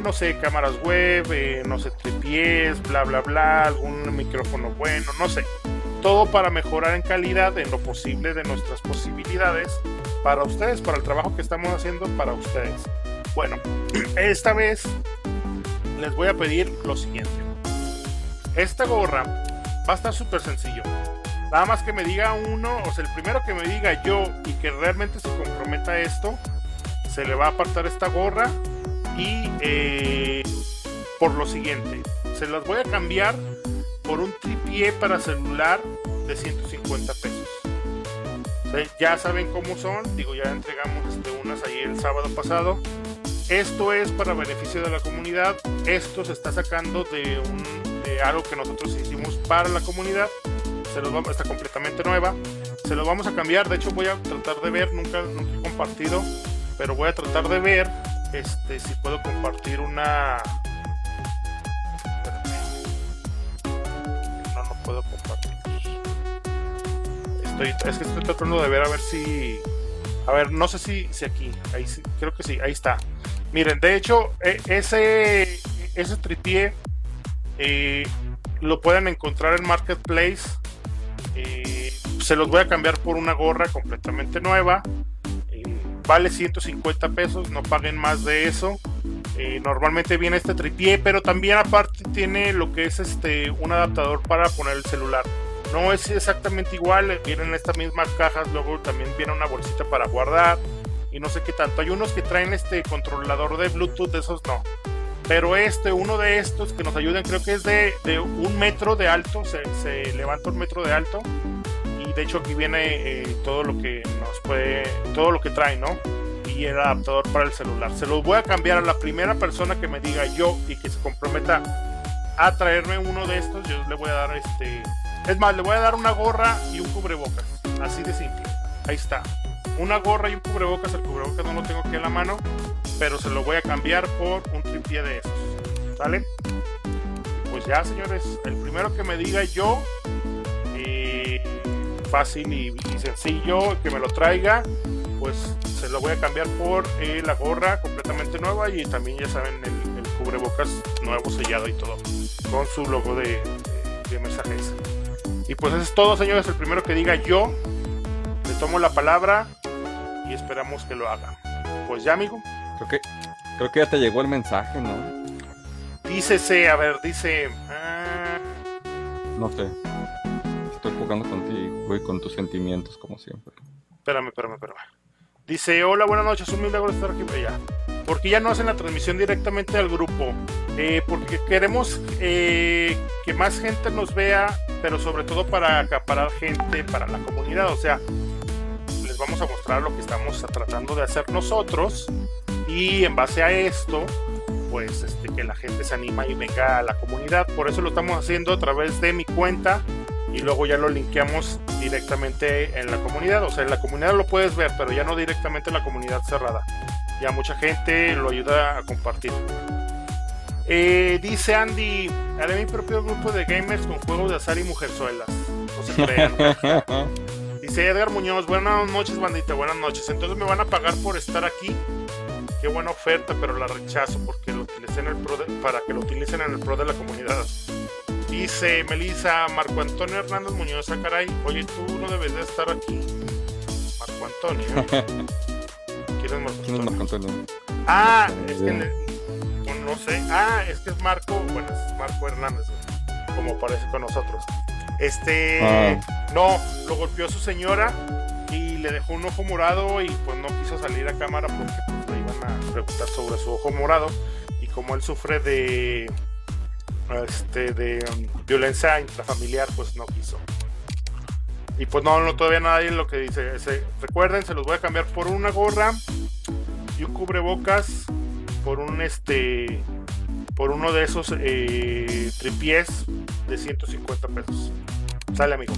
No sé, cámaras web, no sé, tripies, bla, bla, bla, algún micrófono bueno, no sé. Todo para mejorar en calidad en lo posible de nuestras posibilidades para ustedes, para el trabajo que estamos haciendo para ustedes. Bueno, (clears throat) esta vez les voy a pedir lo siguiente. Esta gorra va a estar súper sencillo. Nada más que me diga uno, o sea, el primero que me diga yo y que realmente se comprometa a esto, se le va a apartar esta gorra y eh, por lo siguiente, se las voy a cambiar por un tripié para celular de 150 pesos. ya saben cómo son, digo, ya entregamos este, unas ahí el sábado pasado. Esto es para beneficio de la comunidad. Esto se está sacando de, un, algo que nosotros hicimos para la comunidad. Se los vamos, está completamente nueva. Se lo vamos a cambiar. De hecho, voy a tratar de ver. Nunca, nunca he compartido. Pero voy a tratar de ver este, si puedo compartir una. No, no puedo compartir. Estoy, es que estoy tratando de ver a ver si. A ver, no sé si, si aquí. Ahí creo que sí, ahí está. Miren, de hecho, e, ese, ese tripié eh, lo pueden encontrar en Marketplace. Eh, se los voy a cambiar por una gorra completamente nueva. Eh, vale 150 pesos, no paguen más de eso. normalmente viene este tripié, pero también aparte tiene lo que es este un adaptador para poner el celular. No es exactamente igual, vienen estas mismas cajas, luego también viene una bolsita para guardar y no sé qué tanto. Hay unos que traen este controlador de Bluetooth, de esos no. Pero este, uno de estos que nos ayudan, creo que es de, un metro de alto, se, levanta un metro de alto. De hecho aquí viene eh, todo lo que nos puede, todo lo que trae, ¿no? Y el adaptador para el celular. Se los voy a cambiar a la primera persona que me diga yo y que se comprometa a traerme uno de estos. Yo le voy a dar este. Es más, le voy a dar una gorra y un cubrebocas. Así de simple. Ahí está una gorra y un cubrebocas. El cubrebocas no lo tengo aquí en la mano, pero se lo voy a cambiar por un tripié de esos. ¿Sale? Pues ya, señores, el primero que me diga yo, eh, fácil y, sencillo, que me lo traiga, pues se lo voy a cambiar por eh, la gorra completamente nueva y también, ya saben, el, cubrebocas nuevo sellado y todo, con su logo de, de mensajes. Y pues eso es todo, señores. El primero que diga yo, le tomo la palabra y esperamos que lo haga. Pues ya, amigo. Creo que, creo que ya te llegó el mensaje, ¿no? Dícese, a ver, dice. Ah, no sé. Estoy jugando contigo, voy con tus sentimientos, como siempre. Espérame, espérame, espérame. Dice, hola, buenas noches, un milagro estar aquí ya. Porque ya no hacen la transmisión directamente al grupo. Eh, porque queremos eh, que más gente nos vea, pero sobre todo para acaparar gente para la comunidad. O sea, vamos a mostrar lo que estamos tratando de hacer nosotros y en base a esto pues este, que la gente se anima y venga a la comunidad por eso lo estamos haciendo a través de mi cuenta y luego ya lo linkeamos directamente en la comunidad o sea en la comunidad lo puedes ver pero ya no directamente en la comunidad cerrada ya mucha gente lo ayuda a compartir eh, dice Andy haré mi propio grupo de gamers con juegos de azar y mujerzuelas no se crean (laughs) Dice Edgar Muñoz, buenas noches, bandita, buenas noches. Entonces me van a pagar por estar aquí. Qué buena oferta, pero la rechazo porque lo utilicen el pro para que lo utilicen en el pro de la comunidad. Dice Melissa, Marco Antonio Hernández Muñoz, ah, caray, oye, tú no debes de estar aquí. Antonio? (laughs) ¿Quién es Marco Antonio? Ah, es que le, no sé. Ah, es que es Marco, bueno, es Marco Hernández, como parece con nosotros. Este, ah. no, lo golpeó su señora y le dejó un ojo morado y pues no quiso salir a cámara porque pues, le iban a preguntar sobre su ojo morado y como él sufre de este de um, violencia intrafamiliar pues no quiso. Y pues no, no todavía nadie lo que dice recuerden se los voy a cambiar por una gorra y un cubrebocas por un este por uno de esos eh, tripiés de 150 pesos. Sale amigo.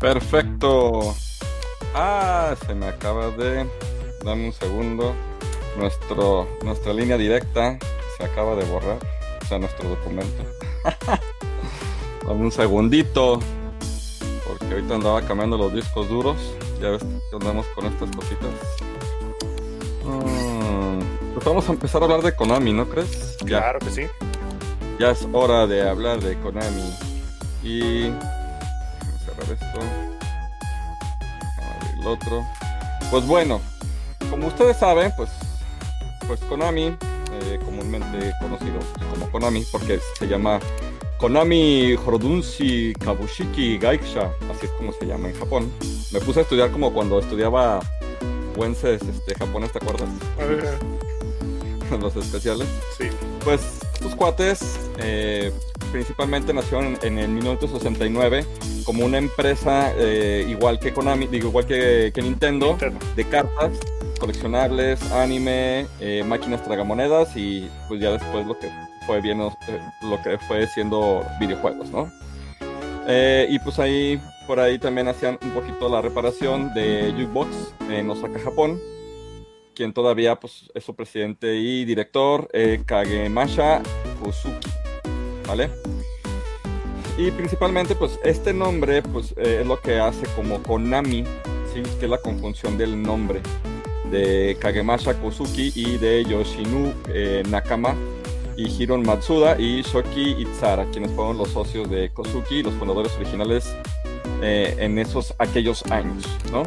Perfecto. Ah se me acaba de dame un segundo. Nuestro nuestra línea directa se acaba de borrar sea nuestro documento dame un segundito porque ahorita andaba cambiando los discos duros ya ves que andamos con estas cositas pues vamos a empezar a hablar de Konami, ¿no crees? Claro que sí. Ya es hora de hablar de Konami. Y. Déjame cerrar esto. Abrir el otro. Pues bueno, como ustedes saben, pues, pues Konami, eh, comúnmente conocido como Konami, porque se llama Konami Horodunshi Kabushiki Gaiksha, así es como se llama en Japón. Me puse a estudiar como cuando estudiaba Wences este, japonés, ¿te acuerdas? (laughs) Los especiales. Sí. Pues estos cuates eh, principalmente nacieron en, el 1969 como una empresa eh, igual que Konami, digo igual que, Nintendo, de cartas coleccionables, anime, eh, máquinas tragamonedas y pues ya después lo que fue bien, lo que fue siendo videojuegos, ¿no? y pues ahí por ahí también hacían un poquito la reparación de Jukebox en Osaka, Japón. Quien todavía pues, es su presidente y director, eh, Kagemasha Kosuki. ¿Vale? Y principalmente, pues este nombre pues, eh, es lo que hace como Konami, ¿sí? que es la conjunción del nombre de Kagemasha Kosuki y de Yoshinu eh, Nakama y Hiron Matsuda y Shoki Itzara, quienes fueron los socios de Kosuki, los fundadores originales eh, en esos aquellos años, ¿no?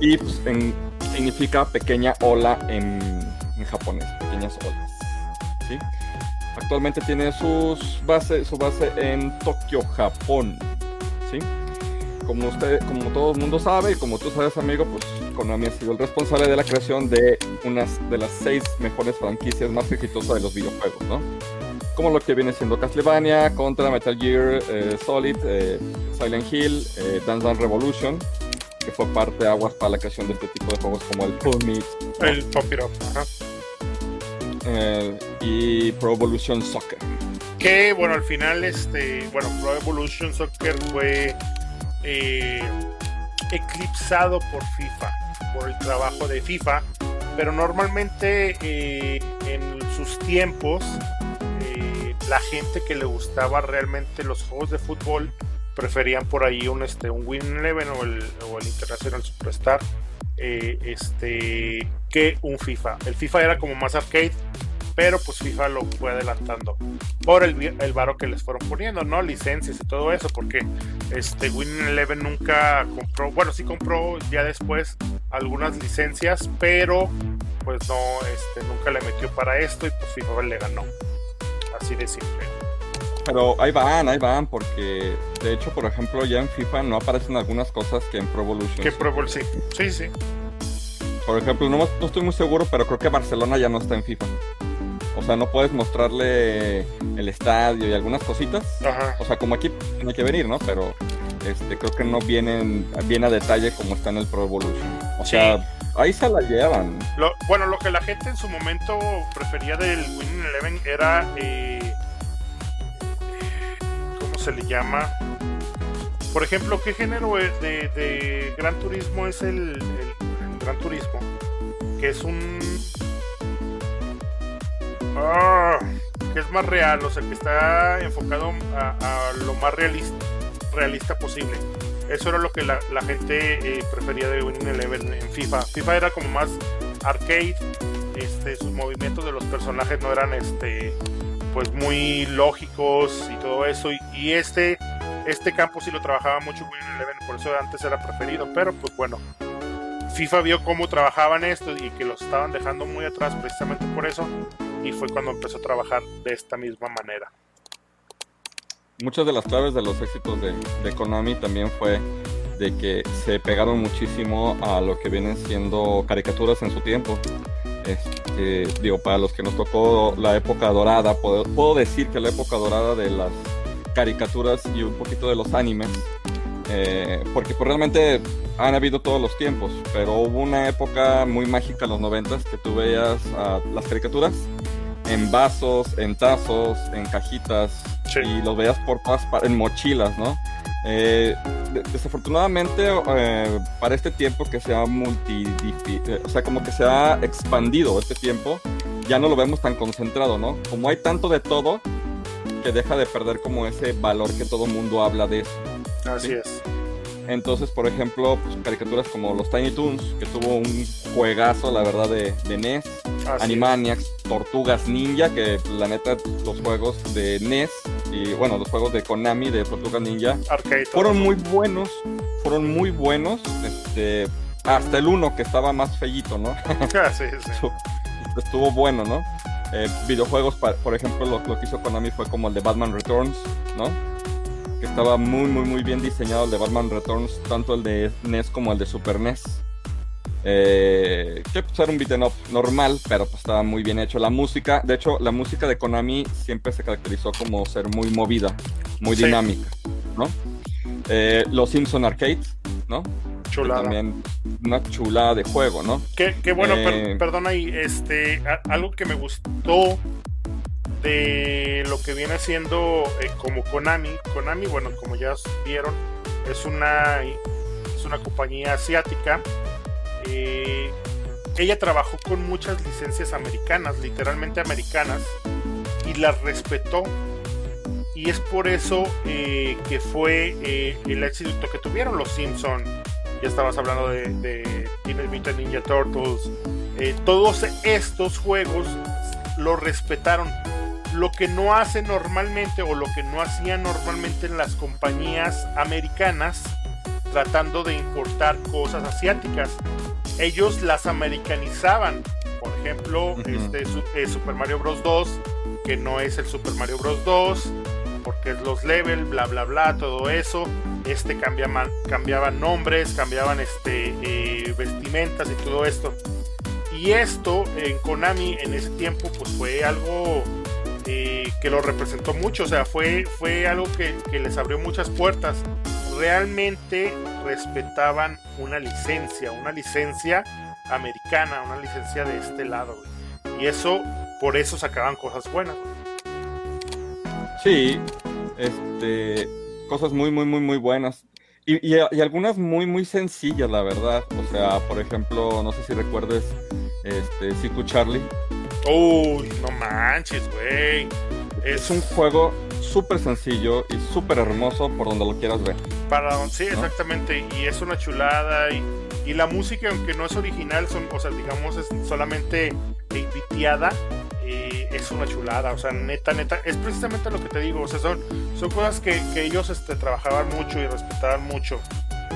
Y pues significa pequeña ola en, japonés, pequeñas olas. Actualmente tiene sus base, su base en Tokio, Japón, ¿sí? Como usted, como todo el mundo sabe y como tú sabes, amigo, pues Konami ha sido el responsable de la creación de unas de las seis mejores franquicias más exitosas de los videojuegos, ¿no? como lo que viene siendo Castlevania, Contra, Metal Gear, eh, Solid, eh, Silent Hill, eh, Dance Dance Revolution, que fue parte de aguas para la creación de este tipo de juegos como el Pull Meet. El Pop It Up, ajá. y Pro Evolution Soccer. Que bueno, al final, este, bueno, Pro Evolution Soccer fue eclipsado por FIFA, por el trabajo de FIFA, pero normalmente en sus tiempos la gente que le gustaba realmente los juegos de fútbol preferían por ahí un este un Win Eleven o el, o International Superstar eh, este que un FIFA. El FIFA era como más arcade pero pues FIFA lo fue adelantando por el, el varo que les fueron poniendo, ¿no? Licencias y todo eso, porque este Win Eleven nunca compró, bueno, sí compró ya después algunas licencias, pero pues no, este, nunca le metió para esto y pues FIFA le ganó así de simple. Pero ahí van, ahí van, porque de hecho, por ejemplo, ya en FIFA no aparecen algunas cosas que en Pro Evolution. Que Pro Evolution, sí. sí, Por ejemplo, no, estoy muy seguro, pero creo que Barcelona ya no está en FIFA. O sea, no puedes mostrarle el estadio y algunas cositas. Ajá. O sea, como aquí tiene que venir, ¿no? Pero este, creo que no vienen bien a detalle como está en el Pro Evolution. O sea, ahí se la llevan. bueno, lo que la gente en su momento prefería del Winning Eleven era. Eh, ¿Cómo se le llama? Por ejemplo, ¿qué género de, de Gran Turismo es el, Gran Turismo? Que es un. Ah, que es más real, o sea, que está enfocado a, lo más realista, posible. Eso era lo que la, gente eh, prefería de Winning Eleven en FIFA. FIFA era como más arcade, este, sus movimientos de los personajes no eran este, pues muy lógicos y todo eso. Y, este, este campo sí lo trabajaba mucho Winning por eso antes era preferido. Pero pues bueno, FIFA vio cómo trabajaban esto y que los estaban dejando muy atrás precisamente por eso y fue cuando empezó a trabajar de esta misma manera. Muchas de las claves de los éxitos de, de Konami también fue de que se pegaron muchísimo a lo que vienen siendo caricaturas en su tiempo. Este, digo, para los que nos tocó la época dorada, puedo, puedo, decir que la época dorada de las caricaturas y un poquito de los animes, eh, porque pues, realmente han habido todos los tiempos, pero hubo una época muy mágica en los noventas que tú veías las caricaturas en vasos, en tazos, en cajitas, sí. y los veías por todas en mochilas, ¿no? Eh, desafortunadamente eh, para este tiempo que se ha multi, o sea, como que se ha expandido este tiempo, ya no lo vemos tan concentrado, ¿no? Como hay tanto de todo, que deja de perder como ese valor que todo mundo habla de eso. Así ¿sí? es. Entonces, por ejemplo, pues, caricaturas como los Tiny Toons, que tuvo un juegazo, la verdad, de, de NES, Así Animaniacs, es. Tortugas Ninja, que la neta, los juegos de NES y bueno, los juegos de Konami de Tortugas Ninja Arcade, fueron muy buenos, fueron muy buenos, este, hasta el uno que estaba más fellito, ¿no? (laughs) sí, sí. Estuvo bueno, ¿no? Eh, videojuegos, por ejemplo, lo, lo que hizo Konami fue como el de Batman Returns, ¿no? que estaba muy, muy, muy bien diseñado el de Batman Returns, tanto el de NES como el de Super NES. Eh, que pues, era un beat'em up normal, pero pues estaba muy bien hecho. La música, de hecho, la música de Konami siempre se caracterizó como ser muy movida, muy sí. dinámica, ¿no? Eh, los Simpson Arcade, ¿no? Chulada. También una chulada de juego, ¿no? Qué, qué bueno, eh... per perdona ahí, este, algo que me gustó de lo que viene siendo eh, como Konami. Konami, bueno, como ya vieron, es una, es una compañía asiática. Eh, ella trabajó con muchas licencias americanas, literalmente americanas, y las respetó. Y es por eso eh, que fue eh, el éxito que tuvieron los Simpson. Ya estabas hablando de, de Teenage Ninja Turtles. todos estos juegos los respetaron lo que no hace normalmente o lo que no hacían normalmente en las compañías americanas tratando de importar cosas asiáticas. Ellos las americanizaban. Por ejemplo, uh -huh. este eh, Super Mario Bros. 2, que no es el Super Mario Bros. 2, porque es los level, bla bla bla, todo eso. Este cambiaban, cambiaban nombres, cambiaban este, eh, vestimentas y todo esto. Y esto en Konami en ese tiempo pues fue algo eh, que lo representó mucho, o sea, fue, fue algo que, que, les abrió muchas puertas. Realmente respetaban una licencia, una licencia americana, una licencia de este lado. Güey. Y eso, por eso sacaban cosas buenas. Sí, este, cosas muy, muy, muy, muy buenas. Y, y, y, algunas muy, muy sencillas, la verdad. O sea, por ejemplo, no sé si recuerdes este, Siku Charlie. Uy, no manches, güey. Es un juego súper sencillo y súper hermoso por donde lo quieras ver. Para sí, ¿no? exactamente. Y es una chulada. Y, y, la música, aunque no es original, son, o sea, digamos, es solamente invitiada. Eh, es una chulada, o sea, neta, neta, es precisamente lo que te digo, o sea, son, son cosas que, que ellos este, trabajaban mucho y respetaban mucho.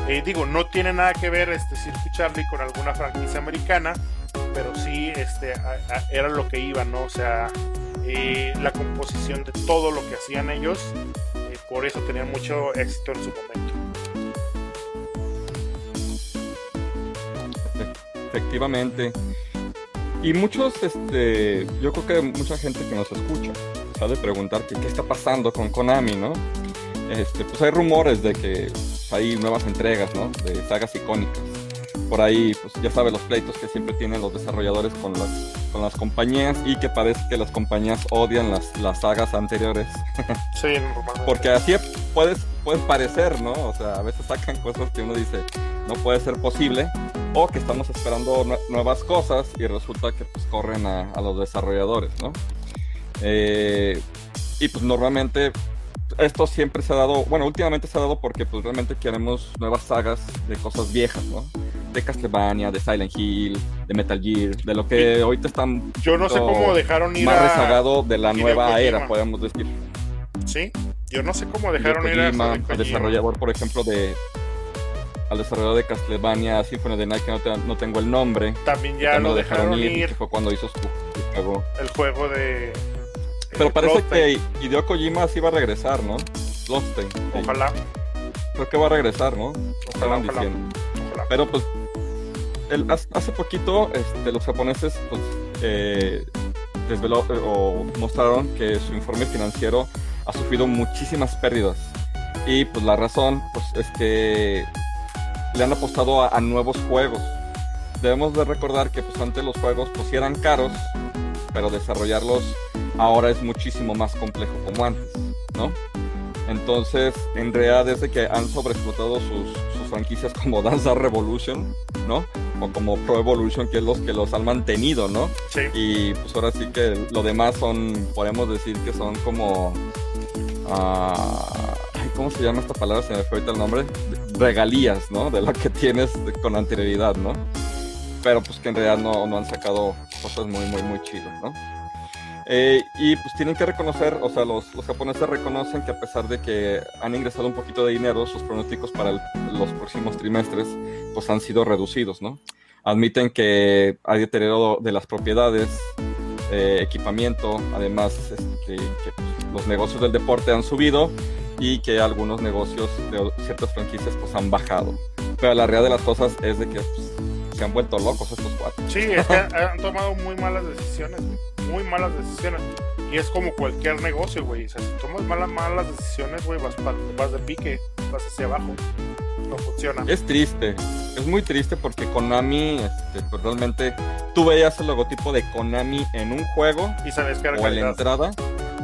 Eh, digo, no tiene nada que ver este Circuit Charlie con alguna franquicia americana, pero sí este, a, a, era lo que iba, ¿no? O sea, eh, la composición de todo lo que hacían ellos, eh, por eso tenían mucho éxito en su momento. Efectivamente. Y muchos, este, yo creo que mucha gente que nos escucha sabe preguntar que, qué está pasando con Konami, ¿no? Este, pues hay rumores de que hay nuevas entregas, ¿no? De sagas icónicas por ahí, pues ya sabes, los pleitos que siempre tienen los desarrolladores con las, con las compañías y que parece que las compañías odian las, las sagas anteriores. (laughs) Sí, Porque así puedes, puede parecer, ¿no? O sea, a veces sacan cosas que uno dice, no puede ser posible, o que estamos esperando nuevas cosas y resulta que pues corren a, a los desarrolladores, ¿no? Eh, y pues normalmente esto siempre se ha dado, bueno, últimamente se ha dado porque pues realmente queremos nuevas sagas de cosas viejas, ¿no? De Castlevania, de Silent Hill, de Metal Gear, de lo que ahorita están... Yo no sé cómo dejaron ir más a... rezagado de la nueva era, podemos decir. Sí, yo no sé cómo dejaron ir a... El desarrollador, por ejemplo, de... al desarrollador de Castlevania Symphony of the Night, que no, no tengo el nombre. También ya lo dejaron, ir. fue cuando hizo su, juego. El juego de. Pero parece que Hideo Kojima sí va a regresar, ¿no? Ojalá. Creo que va a regresar, ¿no? Ojalá, diciendo. Pero pues, hace poquito este, los japoneses pues, eh, desveló o mostraron que su informe financiero ha sufrido muchísimas pérdidas. Y pues la razón pues, es que le han apostado a, nuevos juegos. Debemos de recordar que pues antes los juegos pues eran caros, pero desarrollarlos ahora es muchísimo más complejo como antes, ¿no? Entonces, en realidad, desde que han sobreexplotado sus, sus franquicias como (laughs) Danza Revolution, ¿no? O como Pro Evolution, que es los que los han mantenido, ¿no? Sí. Y pues ahora sí que lo demás son, podemos decir que son como. Uh, ¿Cómo se llama esta palabra? Se me fue ahorita el nombre. Regalías, ¿no? De lo que tienes con anterioridad, ¿no? Pero pues que en realidad no, no han sacado cosas muy, muy, muy chidas, ¿no? Eh, y pues tienen que reconocer, o sea, los, los, japoneses reconocen que a pesar de que han ingresado un poquito de dinero, sus pronósticos para los próximos trimestres pues han sido reducidos, ¿no? Admiten que hay deterioro de las propiedades, eh, equipamiento, además este, que pues, los negocios del deporte han subido y que algunos negocios de ciertas franquicias pues han bajado. Pero la realidad de las cosas es de que pues, se han vuelto locos estos cuatro. Sí, es que han tomado muy malas decisiones, muy malas decisiones. Y es como cualquier negocio, güey. O sea, si tomas malas, malas decisiones, güey, vas, vas de pique, vas hacia abajo. No funciona. Es triste, es muy triste porque Konami, este, pues realmente tú veías el logotipo de Konami en un juego y sabes que era o calidad. en la entrada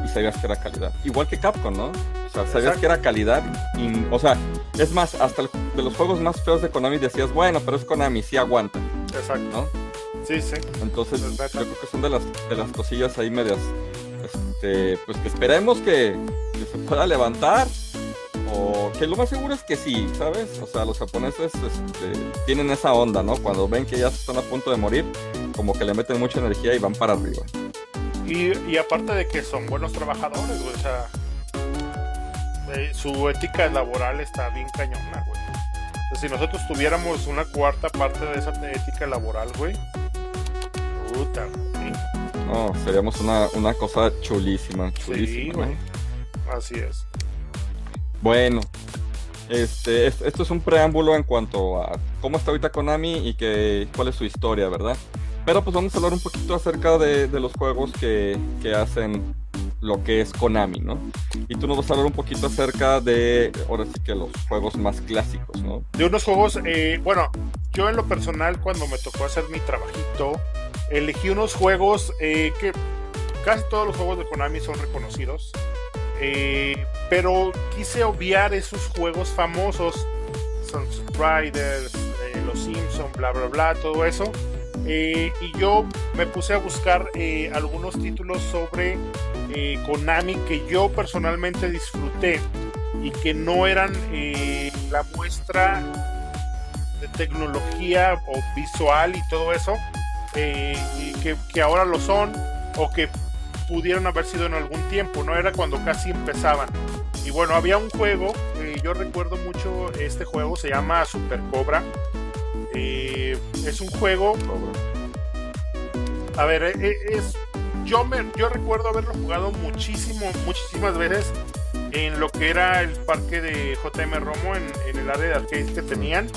y sabías que era calidad. Igual que Capcom, ¿no? O sea, sabías que era calidad. Y, o sea, es más, hasta de los juegos más feos de Konami decías, bueno, pero es Konami, sí aguanta. Exacto. ¿No? Sí, sí. Entonces, yo creo que son de las, de las cosillas ahí medias. Este, pues que esperemos que, que se pueda levantar. O que lo más seguro es que sí, ¿sabes? O sea, los japoneses este, tienen esa onda, ¿no? Cuando ven que ya están a punto de morir, como que le meten mucha energía y van para arriba. Y, y aparte de que son buenos trabajadores, güey, o sea, eh, su ética laboral está bien cañona, güey. O sea, si nosotros tuviéramos una cuarta parte de esa ética laboral, güey, No, seríamos una, una cosa chulísima, chulísima. Sí, güey. Así es. Bueno, este, esto es un preámbulo en cuanto a cómo está ahorita Konami y que, cuál es su historia, ¿verdad? Pero pues vamos a hablar un poquito acerca de, de los juegos que, que, hacen lo que es Konami, ¿no? Y tú nos vas a hablar un poquito acerca de, ahora sí que los juegos más clásicos, ¿no? De unos juegos, eh, bueno, yo en lo personal cuando me tocó hacer mi trabajito, elegí unos juegos eh, que casi todos los juegos de Konami son reconocidos. Eh, pero quise obviar esos juegos famosos, Sunset Riders, eh, Los Simpsons, bla, bla, bla, todo eso. Y yo me puse a buscar algunos títulos sobre Konami que yo personalmente disfruté y que no eran la muestra de tecnología o visual y todo eso, y que, ahora lo son o que pudieron haber sido en algún tiempo, ¿no? Era cuando casi empezaban. Y bueno, había un juego, eh, yo recuerdo mucho este juego, se llama Super Cobra. Eh, es un juego. A ver, eh, es. Yo, me, yo recuerdo haberlo jugado muchísimo, muchísimas veces en lo que era el parque de JM Romo, en, en el área de arcade que tenían.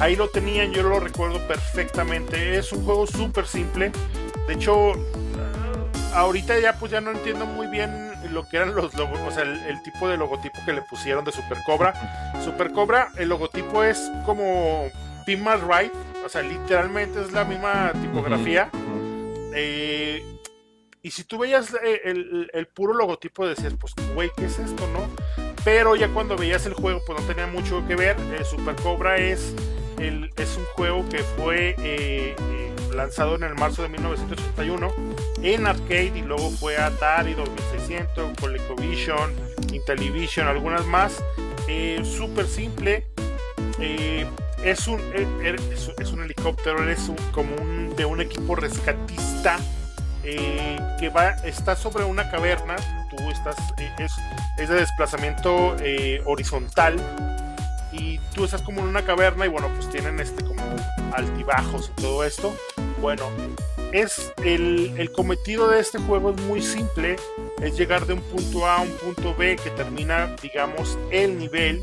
Ahí lo tenían, yo lo recuerdo perfectamente. Es un juego súper simple. De hecho, ahorita ya pues ya no entiendo muy bien lo que eran los logos, o sea, el, el, tipo de logotipo que le pusieron de Super Cobra. Super Cobra, el logotipo es como My Ride, o sea, literalmente es la misma tipografía. Uh -huh. eh, y si tú veías el, el, el puro logotipo, decías, pues, güey, ¿qué es esto, no? Pero ya cuando veías el juego, pues no tenía mucho que ver. Eh, Super Cobra es, el, es un juego que fue eh, lanzado en el marzo de 1981 en arcade y luego fue a Atari 2600, ColecoVision, Intellivision, algunas más. Eh, Súper simple. Eh, es, un, es, es, un helicóptero, eres un, como un, de un equipo rescatista eh, que va, está sobre una caverna. Tú estás, es, es de desplazamiento horizontal y tú estás como en una caverna y bueno, pues tienen este como altibajos y todo esto. Bueno, es el, el, cometido de este juego es muy simple, es llegar de un punto A a un punto B que termina, digamos, el nivel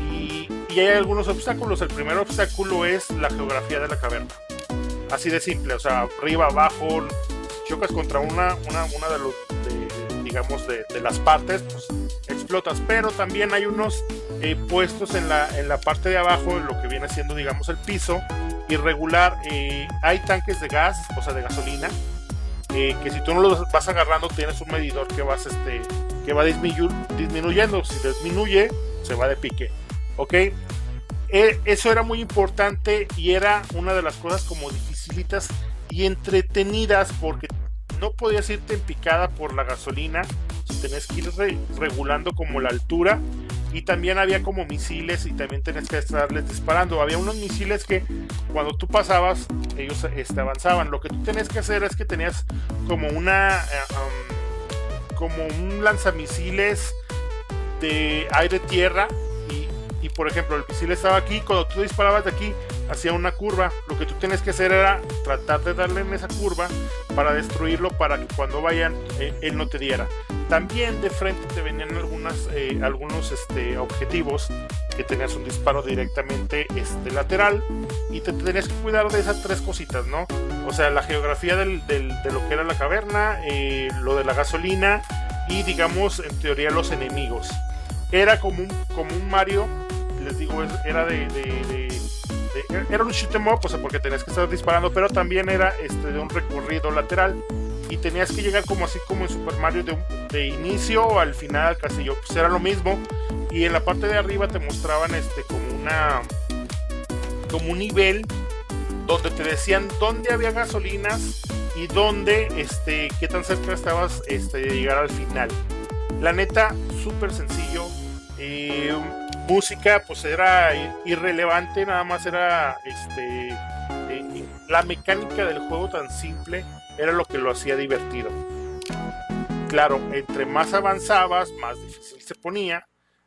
y, y, hay algunos obstáculos. El primer obstáculo es la geografía de la caverna. Así de simple, o sea, arriba, abajo, chocas contra una, una, una de los, de, digamos, de, de, las partes, pues explotas. Pero también hay unos eh, puestos en la, en la parte de abajo, lo que viene siendo, digamos, el piso, irregular. Eh, hay tanques de gas, o sea, de gasolina, eh, que si tú no los vas agarrando, tienes un medidor que, vas, este, que va disminu disminuyendo. Si disminuye, se va de pique. ¿Ok? Eh, eso era muy importante y era una de las cosas como dificilitas y entretenidas porque no podías irte en picada por la gasolina, tenés que ir re regulando como la altura y también había como misiles y también tenés que estarles disparando. Había unos misiles que cuando tú pasabas, ellos este, avanzaban. Lo que tú tenías que hacer es que tenías como una. Um, como un lanzamisiles de aire-tierra. Y, y, por ejemplo, el misil estaba aquí. Cuando tú disparabas de aquí, hacía una curva. Lo que tú tienes que hacer era tratar de darle en esa curva para destruirlo para que cuando vayan eh, él no te diera. También de frente te venían algunas, eh, algunos este, objetivos que tenías un disparo directamente este, lateral y te tenías que cuidar de esas tres cositas, ¿no? O sea, la geografía del, de lo que era la caverna, eh, lo de la gasolina y digamos en teoría los enemigos. Era como un, como un Mario, les digo, era de era un shoot em up, o sea, porque tenías que estar disparando, pero también era este, de un recorrido lateral y tenías que llegar como así como en Super Mario de, de inicio al final al castillo, pues era lo mismo y en la parte de arriba te mostraban este como una como un nivel donde te decían dónde había gasolinas y dónde este qué tan cerca estabas este, de llegar al final. La neta súper sencillo. Eh, música pues era irrelevante, nada más era este eh, la mecánica del juego tan simple era lo que lo hacía divertido. Claro, entre más avanzabas, más difícil se ponía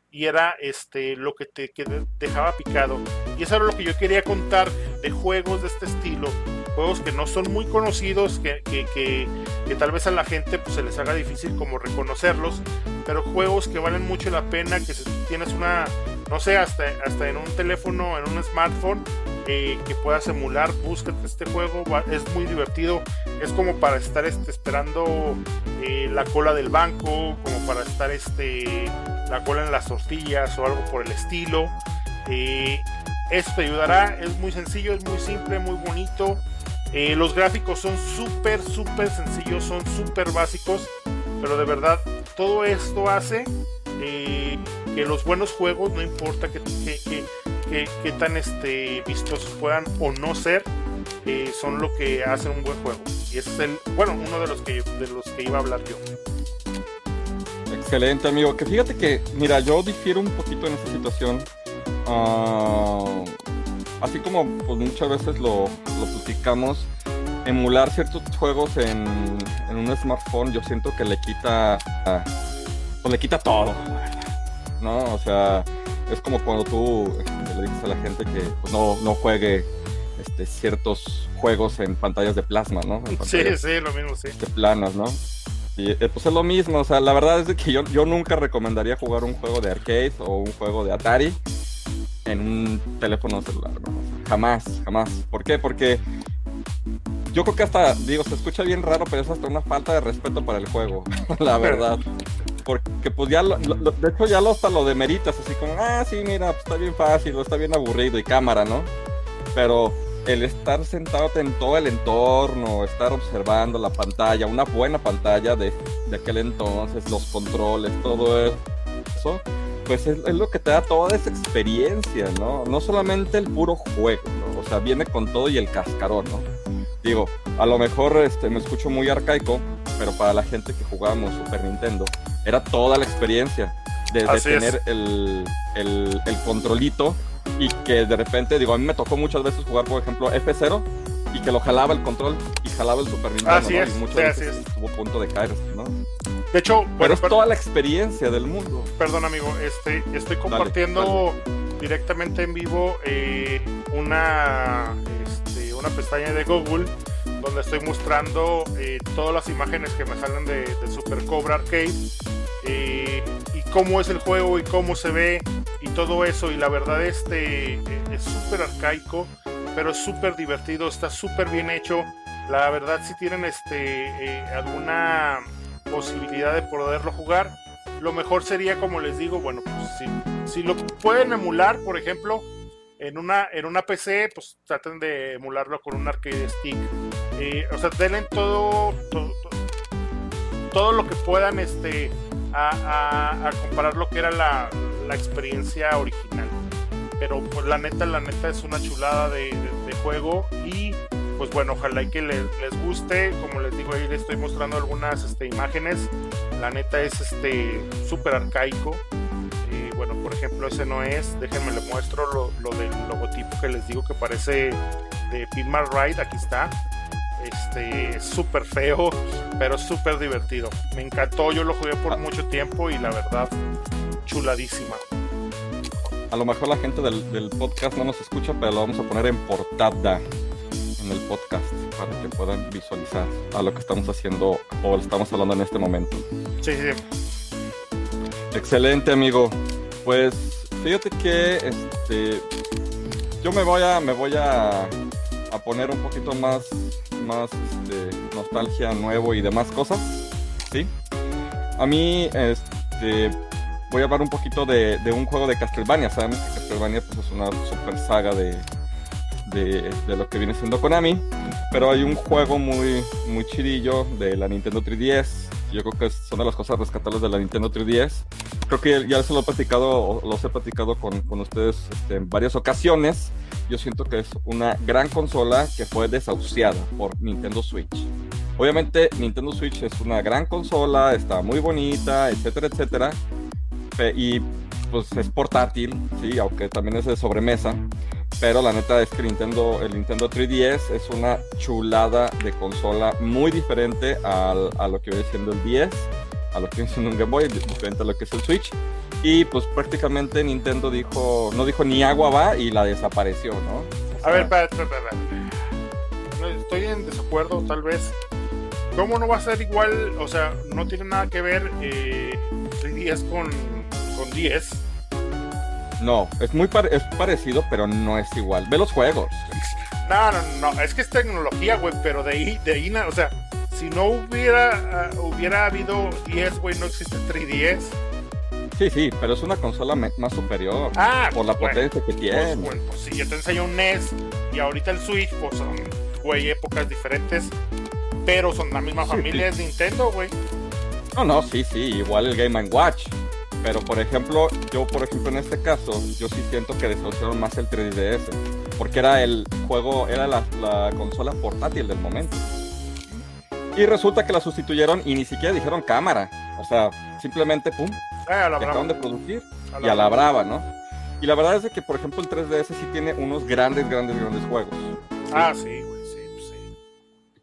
y era este lo que te que dejaba picado. Y eso era lo que yo quería contar de juegos de este estilo, juegos que no son muy conocidos, que, que, que, tal vez a la gente pues, se les haga difícil como reconocerlos, pero juegos que valen mucho la pena, que si tienes una, no sé, hasta, hasta en un teléfono, en un smartphone, eh, que puedas emular, búscate este juego, es muy divertido, es como para estar este, esperando eh, la cola del banco, como para estar este, la cola en las tortillas o algo por el estilo. Eh, esto te ayudará, es muy sencillo, es muy simple, muy bonito. Eh, los gráficos son súper, súper sencillos, son súper básicos, pero de verdad todo esto hace eh, que los buenos juegos, no importa que, tan este, vistosos puedan o no ser, eh, son lo que hace un buen juego. Y es el, bueno, uno de los que, de los que iba a hablar yo. Excelente, amigo. Que fíjate que, mira, yo difiero un poquito en esta situación. Uh, así como pues, muchas veces lo, lo platicamos, emular ciertos juegos en, en, un smartphone, yo siento que le quita, pues le quita todo, ¿no? O sea, es como cuando tú este, le dices a la gente que pues, no, no juegue este, ciertos juegos en pantallas de plasma, ¿no? Sí, sí, lo mismo, sí. De planas, ¿no? Y eh, pues es lo mismo, o sea, la verdad es que yo, yo nunca recomendaría jugar un juego de arcade o un juego de Atari en un teléfono celular, ¿no? Jamás, jamás. ¿Por qué? Porque yo creo que hasta, digo, se escucha bien raro, pero es hasta una falta de respeto para el juego, (laughs) la verdad. Porque pues ya, lo, de hecho ya lo hasta lo demeritas, así como, ah, sí, mira, pues, está bien fácil, está bien aburrido y cámara, ¿no? Pero el estar sentado en todo el entorno, estar observando la pantalla, una buena pantalla de, de aquel entonces, los controles, todo eso, pues es, es, lo que te da toda esa experiencia, ¿no? No solamente el puro juego, ¿no? O sea, viene con todo y el cascarón, ¿no? Digo, a lo mejor este, me escucho muy arcaico, pero para la gente que jugábamos Super Nintendo, era toda la experiencia de, de tener el, el, el controlito y que de repente, digo, a mí me tocó muchas veces jugar, por ejemplo, F0 y que lo jalaba el control y jalaba el Super Nintendo, así ¿no? Es, y muchas sí, veces así es. estuvo a punto de caer, ¿no? De hecho, pero bueno, es toda la experiencia del mundo. Perdón, amigo, este, estoy compartiendo dale, dale. directamente en vivo eh, una, este, una pestaña de Google donde estoy mostrando eh, todas las imágenes que me salen de, Super Cobra Arcade eh, y cómo es el juego y cómo se ve y todo eso. Y la verdad este es súper arcaico, pero es súper divertido, está súper bien hecho. La verdad si tienen este alguna posibilidad de poderlo jugar, lo mejor sería como les digo, bueno, pues si, si lo pueden emular, por ejemplo, en una, en una PC, pues traten de emularlo con un arcade stick. Eh, o sea, denle todo, todo, lo que puedan este, a, comparar lo que era la, experiencia original. Pero pues la neta, la neta es una chulada de, juego y pues bueno, ojalá y que les, guste. Como les digo, ahí les estoy mostrando algunas este, imágenes. La neta es este súper arcaico bueno, por ejemplo, ese no es. Déjenme le muestro lo, del logotipo que les digo que parece de Pinmal Ride. Aquí está. Este, súper feo, pero súper divertido. Me encantó, yo lo jugué por ah. mucho tiempo y la verdad, chuladísima. A lo mejor la gente del, podcast no nos escucha, pero lo vamos a poner en portada en el podcast para que puedan visualizar a lo que estamos haciendo o estamos hablando en este momento. Sí, sí. Excelente, amigo. Pues fíjate que este yo me voy a me voy a, a poner un poquito más más este, nostalgia nuevo y demás cosas, ¿sí? A mí este voy a hablar un poquito de, de un juego de Castlevania, sabemos que Castlevania pues, es una super saga de, de, de, que viene siendo Konami, pero hay un juego muy muy chidillo de la Nintendo 3DS yo creo que son de las cosas rescatables de la Nintendo 3DS. Creo que ya se lo he platicado, los he platicado con, con ustedes este, en varias ocasiones. Yo siento que es una gran consola que fue desahuciada por Nintendo Switch. Obviamente Nintendo Switch es una gran consola, está muy bonita, etcétera, etcétera. Y pues es portátil, sí, aunque también es de sobremesa. Pero la neta es que Nintendo, el Nintendo 3DS es una chulada de consola muy diferente al, a lo que viene siendo el 10, a lo que viene siendo un Game Boy, diferente a lo que es el Switch. Y pues prácticamente Nintendo dijo, no dijo ni agua va y la desapareció, ¿no? a ver, espera, espera, Estoy en desacuerdo, tal vez. ¿Cómo no va a ser igual? O sea, no tiene nada que ver eh, 3DS con, con 10 no, es muy es parecido, pero no es igual. Ve los juegos. (laughs) No, no, no, es que es tecnología, güey, pero de ahí, de ahí, o sea, si no hubiera, uh, hubiera habido 10, güey, no existe 3DS. Sí, sí, pero es una consola más superior. Ah, por la potencia que tiene. Pues, bueno, pues si yo te enseño un NES y ahorita el Switch, pues son, güey, épocas diferentes, pero son la misma familia de Nintendo, güey. No, no, sí, sí, igual el Game Watch. Pero por ejemplo, yo por ejemplo en este caso, yo sí siento que desahuciaron más el 3DS, porque era el juego, era la, consola portátil del momento. Y resulta que la sustituyeron y ni siquiera dijeron cámara. O sea, simplemente pum, eh, dejaron de producir y a la brava, ¿no? Y la verdad es que, por ejemplo, el 3DS sí tiene unos grandes, grandes, grandes juegos. Ah, sí, güey, sí, sí.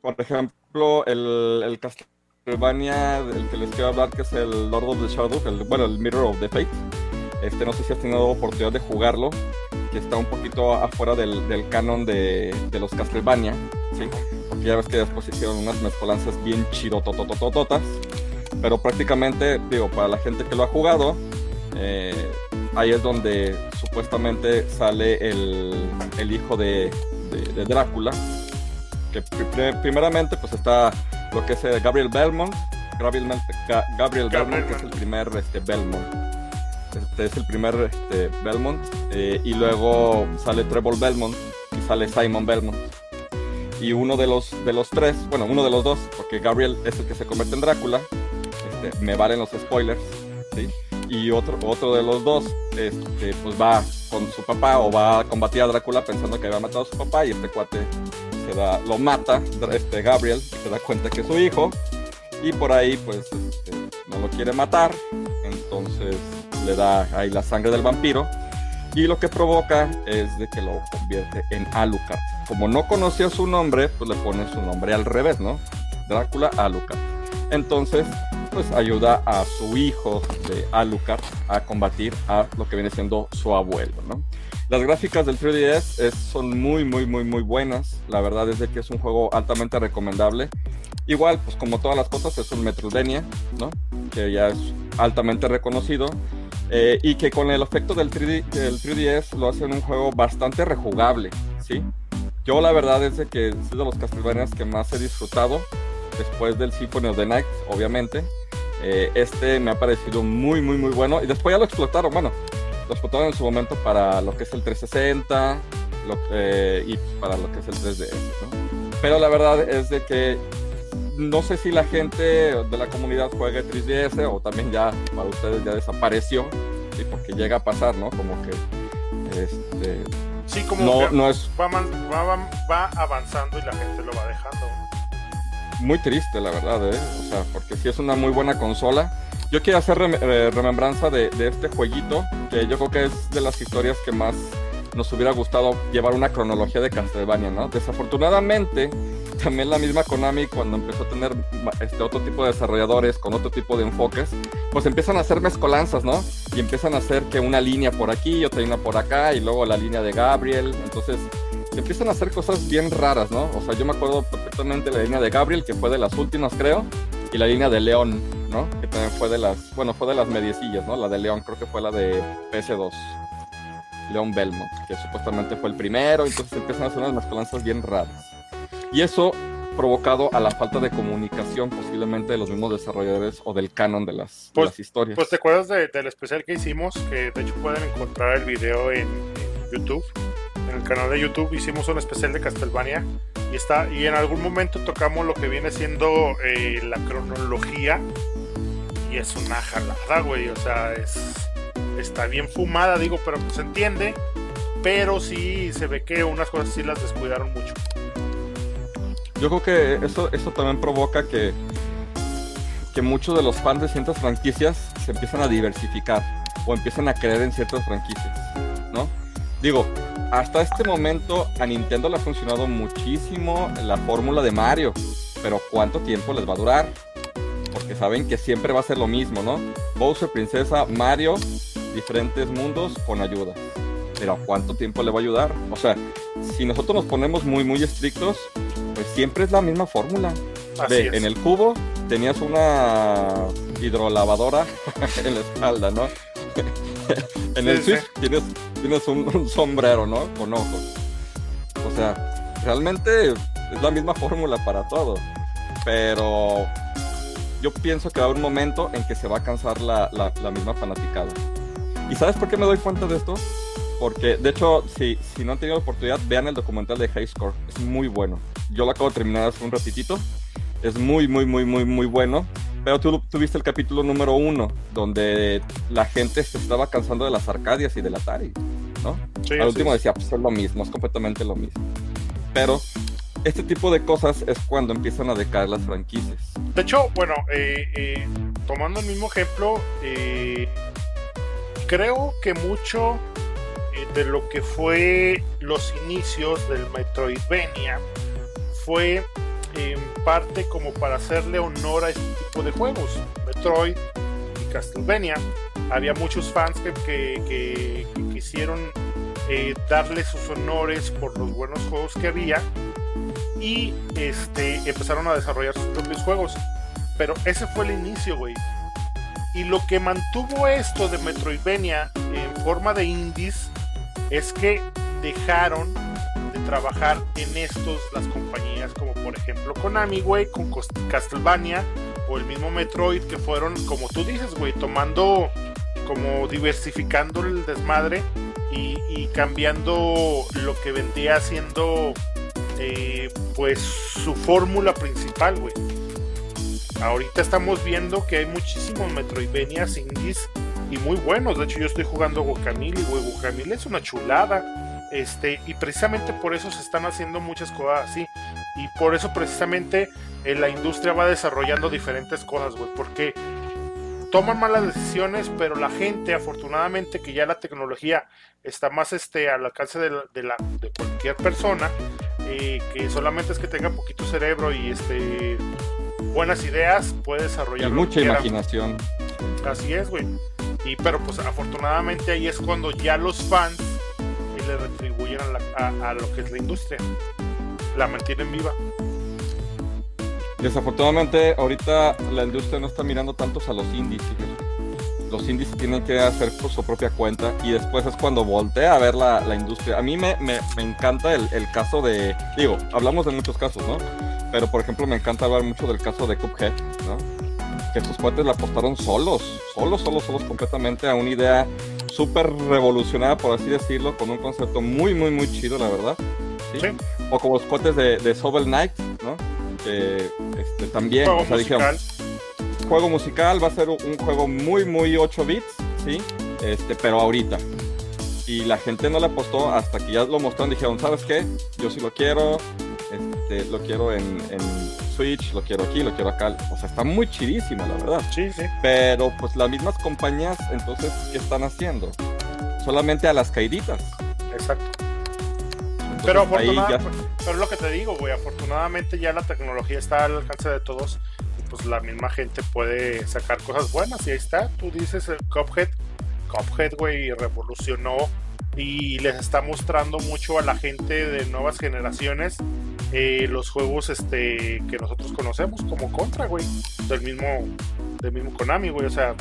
Por ejemplo, el, el Castlevania del que les quiero hablar, que es el Lord of the Shadow, el, bueno, el Mirror of the Fate. Este, no sé si has tenido oportunidad de jugarlo, que está un poquito afuera del, canon de, de, los Castlevania. Porque ya ves que después hicieron unas mezcolanzas bien chido totototototas. Pero prácticamente, digo, para la gente que lo ha jugado, eh, ahí es donde supuestamente sale el, hijo de, de, Drácula. Que primeramente pues está lo que es eh, Gabriel Belmont. Gabriel, Gabriel, Belmont, que es el primer este, Belmont. Este es el primer este, Belmont. Eh, y luego sale Trevor Belmont y sale Simon Belmont. Y uno de los, de los tres, bueno, uno de los dos, porque Gabriel es el que se convierte en Drácula. Este, me valen los spoilers. ¿sí? Y otro, otro de los dos, este, pues va con su papá o va a combatir a Drácula pensando que había matado a su papá y este cuate se da, lo mata este Gabriel se da cuenta que es su hijo y por ahí pues este, no lo quiere matar entonces le da ahí la sangre del vampiro y lo que provoca es de que lo convierte en Alucard. Como no conocía su nombre pues le pone su nombre al revés no Drácula Alucard. Entonces pues ayuda a su hijo de Alucard a combatir a lo que viene siendo su abuelo, ¿no? Las gráficas del 3DS son muy, muy, muy, muy buenas. La verdad es de que es un juego altamente recomendable. Igual, pues como todas las cosas, es un Metroidvania, ¿no? Que ya es altamente reconocido. Eh, y que con el efecto del, 3D, del 3DS lo hace un juego bastante rejugable, ¿sí? Yo la verdad es de que es de los Castlevania que más he disfrutado después del Symphony of the Night, obviamente. Eh, este me ha parecido muy, muy, muy bueno. Y después ya lo explotaron, bueno, lo explotaron en su momento para lo que es el 360 y para lo que es el 3DS, ¿no? Pero la verdad es de que no sé si la gente de la comunidad juegue 3DS o también ya para ustedes ya desapareció, ¿sí? porque llega a pasar, ¿no? Como que este, sí, como no, no es... va, va, va, avanzando y la gente lo va dejando. Muy triste, la verdad, ¿eh? O sea, porque si es una muy buena consola. Yo quiero hacer eh, remembranza de, este jueguito, que yo creo que es de las historias que más nos hubiera gustado llevar una cronología de Castlevania, ¿no? Desafortunadamente, también la misma Konami cuando empezó a tener este otro tipo de desarrolladores con otro tipo de enfoques, pues empiezan a hacer mezcolanzas, ¿no? Y empiezan a hacer que una línea por aquí, otra línea por acá, y luego la línea de Gabriel, entonces empiezan a hacer cosas bien raras, ¿no? O sea, yo me acuerdo perfectamente de la línea de Gabriel, que fue de las últimas, creo, y la línea de León, ¿no? Que también fue de las, bueno, fue de las mediecillas, ¿no? La de León creo que fue la de PS2. León Belmont, que supuestamente fue el primero, entonces empiezan a hacer unas mezcolanzas bien raras. Y eso provocado a la falta de comunicación posiblemente de los mismos desarrolladores o del canon de las, pues, historias. Pues te acuerdas del especial que hicimos, que de hecho pueden encontrar el video en, YouTube. En el canal de YouTube hicimos un especial de Castlevania y está y en algún momento tocamos lo que viene siendo eh, la cronología es una jalada, güey, o sea, es está bien fumada, digo, pero se entiende, pero sí se ve que unas cosas sí las descuidaron mucho. Yo creo que eso, eso también provoca que, que muchos de los fans de ciertas franquicias se empiezan a diversificar o empiezan a creer en ciertas franquicias, ¿no? Digo, hasta este momento a Nintendo le ha funcionado muchísimo la fórmula de Mario, pero ¿cuánto tiempo les va a durar? Porque saben que siempre va a ser lo mismo, ¿no? Bowser, Princesa, Mario, diferentes mundos con ayuda. Pero ¿a cuánto tiempo le va a ayudar? O sea, si nosotros nos ponemos muy, muy estrictos, pues siempre es la misma fórmula. En el cubo tenías una hidrolavadora (laughs) en la espalda, ¿no? (laughs) en el Switch tienes, tienes un, sombrero, ¿no? Con ojos. O sea, realmente es la misma fórmula para todo. Pero yo pienso que va a haber un momento en que se va a cansar la, la, la misma fanaticada. ¿Y sabes por qué me doy cuenta de esto? Porque, de hecho, si, si no han tenido la oportunidad, vean el documental de High Score. Es muy bueno. Yo lo acabo de terminar hace un ratitito. Es muy, muy, muy, muy, muy bueno. Pero tú tuviste el capítulo número uno, donde la gente se estaba cansando de las Arcadias y del Atari, ¿no? Al último decía, pues es lo mismo, es completamente lo mismo. Pero este tipo de cosas es cuando empiezan a decaer las franquicias. De hecho, bueno, eh, eh, tomando el mismo ejemplo, eh, creo que mucho de lo que fue los inicios del Metroidvania fue en parte como para hacerle honor a este tipo de juegos, Metroid y Castlevania. Había muchos fans que, quisieron darle sus honores por los buenos juegos que había y este, empezaron a desarrollar sus propios juegos. Pero ese fue el inicio, güey. Y lo que mantuvo esto de Metroidvania en forma de indies es que dejaron de trabajar en estos las compañías como por ejemplo Konami, güey, con Castlevania o el mismo Metroid que fueron, como tú dices, güey, tomando como diversificando el desmadre y, cambiando lo que vendría siendo eh, pues su fórmula principal, güey. Ahorita estamos viendo que hay muchísimos Metroidvanias indies y muy buenos. De hecho, yo estoy jugando Guacamole y Guacamole es una chulada. Este, y precisamente por eso se están haciendo muchas cosas así. Y por eso precisamente eh, la industria va desarrollando diferentes cosas, güey. Porque toman malas decisiones, pero la gente, afortunadamente, que ya la tecnología está más este, al alcance de, la, de, cualquier persona, eh, que solamente es que tenga poquito cerebro y este buenas ideas, puede desarrollar y mucha imaginación. Así es, güey. Y pero pues afortunadamente ahí es cuando ya los fans le retribuyen a, a, lo que es la industria. La mantienen viva. Desafortunadamente ahorita la industria no está mirando tantos a los indies, Los indies tienen que hacer por su propia cuenta y después es cuando voltea a ver la, la industria. A mí me, me, me encanta el, el, caso de, digo, hablamos de muchos casos, ¿no? Pero por ejemplo me encanta hablar mucho del caso de Cuphead, ¿no? Que estos cuates la apostaron solos, solos, solos, solos completamente a una idea súper revolucionada, por así decirlo, con un concepto muy, muy, muy chido, la verdad. ¿sí? O como los cuates de, de Sobel Knight, ¿no? Que este, también, o sea, dijeron, juego musical, va a ser un juego muy, muy 8 bits, ¿sí? Este, pero ahorita. Y la gente no le apostó hasta que ya lo mostraron, dijeron, ¿sabes qué? Yo sí lo quiero, este, lo quiero en, en, Switch, lo quiero aquí, lo quiero acá. O sea, está muy chidísimo, la verdad. Sí, sí. Pero pues las mismas compañías, entonces, ¿qué están haciendo? Solamente a las caíditas. Exacto. Entonces, pero afortunadamente, ya... pero lo que te digo, güey, afortunadamente ya la tecnología está al alcance de todos pues la misma gente puede sacar cosas buenas y ahí está, tú dices el Cuphead, Cuphead, güey, revolucionó y les está mostrando mucho a la gente de nuevas generaciones eh, los juegos este que nosotros conocemos como Contra, güey, del mismo del mismo Konami, güey, o sea,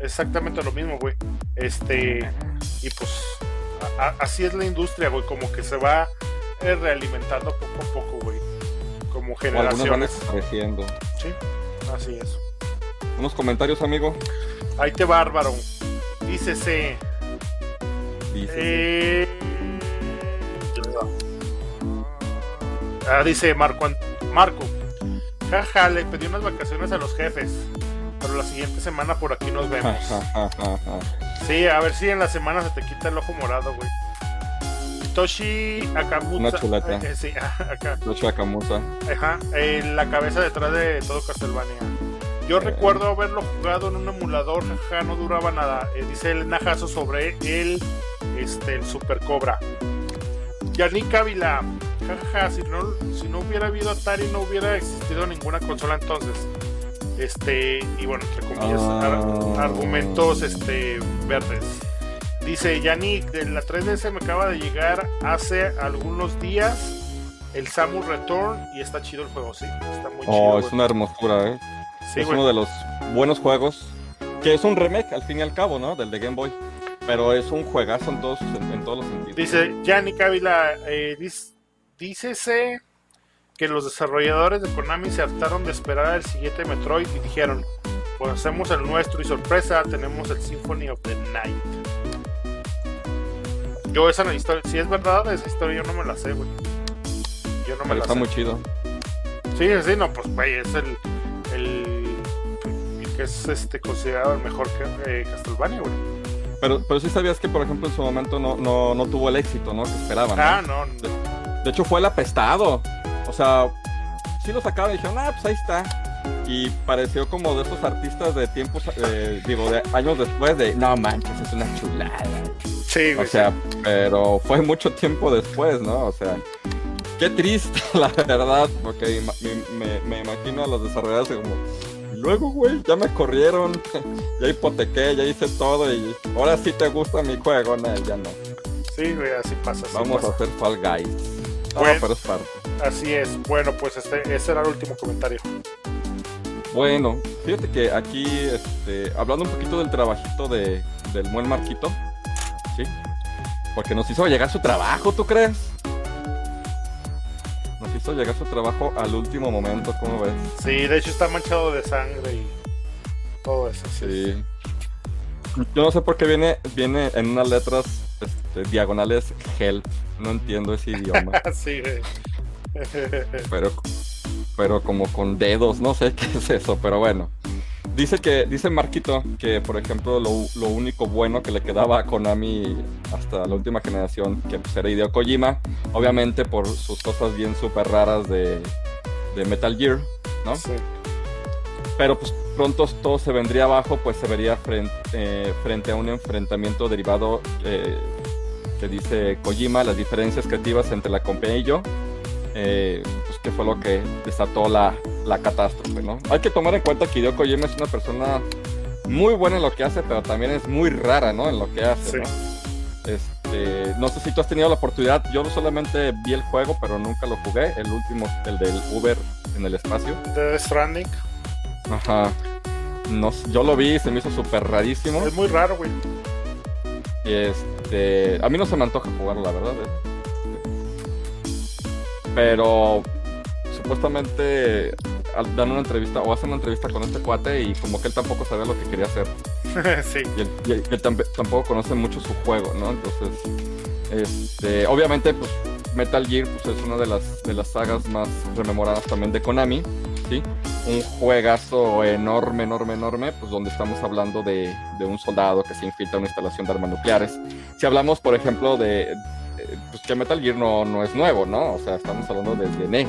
exactamente lo mismo, güey. Este y pues así es la industria, güey, como que se va eh, realimentando poco a poco, güey. Como generaciones. creciendo. Sí, así es. Unos comentarios, amigo. Ahí te bárbaro. Dícese. Dícese. Eh... Ah, dice Marco, Marco, jaja, le pedí unas vacaciones a los jefes, pero la siguiente semana por aquí nos vemos. sí, a ver si en la semana se te quita el ojo morado, güey. Toshi Akamusa. Una chuleta. Eh, sí, (laughs) acá. Akamusa. Ajá, eh, la cabeza detrás de todo Castlevania. Yo eh. recuerdo haberlo jugado en un emulador, jaja, no duraba nada. Eh, dice el Najazo sobre el, este, el Super Cobra. Yannick Ávila, jaja, si no, si no hubiera habido Atari no hubiera existido ninguna consola entonces. Este, y bueno, entre comillas, Ah. ar- argumentos este, verdes. Dice Yannick, de la 3DS me acaba de llegar hace algunos días el Samus Return y está chido el juego, sí, está muy Oh, chido. es güey. una hermosura, ¿eh? Sí, es güey. uno de los buenos juegos. Que es un remake, al fin y al cabo, ¿no? Del de Game Boy. Pero es un juegazo en todos, en, en todos los sentidos. Dice Yannick Ávila, eh, dis- dícese que los desarrolladores de Konami se hartaron de esperar al siguiente Metroid y dijeron, pues hacemos el nuestro y sorpresa, tenemos el Symphony of the Night. Yo esa historia, si es verdad, esa historia yo no me la sé, güey. Yo no me Pero la está sé. muy chido. Sí, sí, no, pues güey, es el, el, el que es este considerado el mejor que, eh, Castlevania, güey. Pero, pero sí sabías que, por ejemplo, en su momento no, no, no tuvo el éxito, ¿no? Que esperaban. ¿no? Ah, no, no. De hecho, fue el apestado. O sea, sí lo sacaron y dijeron, ah, pues ahí está. Y pareció como de esos artistas de tiempos, eh, digo, de años después de, no manches, es una chulada. Sí, güey. O sea, pero fue mucho tiempo después, ¿no? O sea, qué triste, (laughs) la verdad, porque me, me- me imagino a los desarrolladores como, "Y luego, güey, ya me corrieron, (laughs) ya hipotequé, ya hice todo y ahora sí te gusta mi juego, no, ya no. sí, güey, así pasa. así Vamos pasa. a hacer Fall Guys. No, Bueno. pero es parte. Así es. Bueno, pues este, ese era el último comentario. Bueno, fíjate que aquí, este, hablando un poquito del trabajito de, del buen Marquito, ¿sí? Porque nos hizo llegar su trabajo, ¿tú crees? Nos hizo llegar su trabajo al último momento, ¿cómo ves? Sí, de hecho está manchado de sangre y todo eso. Sí. Sí. Yo no sé por qué viene, viene en unas letras este, diagonales help. No entiendo ese idioma. (laughs) Sí, güey. (laughs) pero, pero como con dedos, no sé qué es eso, pero bueno. Dice que, dice Marquito que, por ejemplo, lo, lo único bueno que le quedaba a Konami hasta la última generación, que pues, era Hideo Kojima, obviamente por sus cosas bien súper raras de, de Metal Gear, ¿no? Sí. Pero pues pronto todo se vendría abajo, pues se vería frente, eh, frente a un enfrentamiento derivado eh, que dice Kojima, las diferencias creativas entre la compañía y yo, eh, pues que fue lo que desató la, la catástrofe, ¿no? Hay que tomar en cuenta que Hideo Kojima es una persona muy buena en lo que hace, pero también es muy rara, ¿no? En lo que hace, ¿no? Este, no sé si tú has tenido la oportunidad, yo solamente vi el juego, pero nunca lo jugué, el último, el del Uber en el espacio. De Stranding. Ajá. No, yo lo vi, se me hizo súper rarísimo. Es muy raro, güey. Este, a mí no se me antoja jugarlo, la verdad. ¿eh? Pero supuestamente dan una entrevista o hacen una entrevista con este cuate y como que él tampoco sabía lo que quería hacer. (laughs) sí. Y él, y tampoco conoce mucho su juego, ¿no? Entonces, este, obviamente, pues Metal Gear pues, es una de las, de las sagas más rememoradas también de Konami, ¿sí? Un juegazo enorme, enorme, enorme, pues donde estamos hablando de, de un soldado que se infiltra en una instalación de armas nucleares. Si hablamos, por ejemplo, de, pues que Metal Gear no, no es nuevo, ¿no? O sea, estamos hablando desde NES,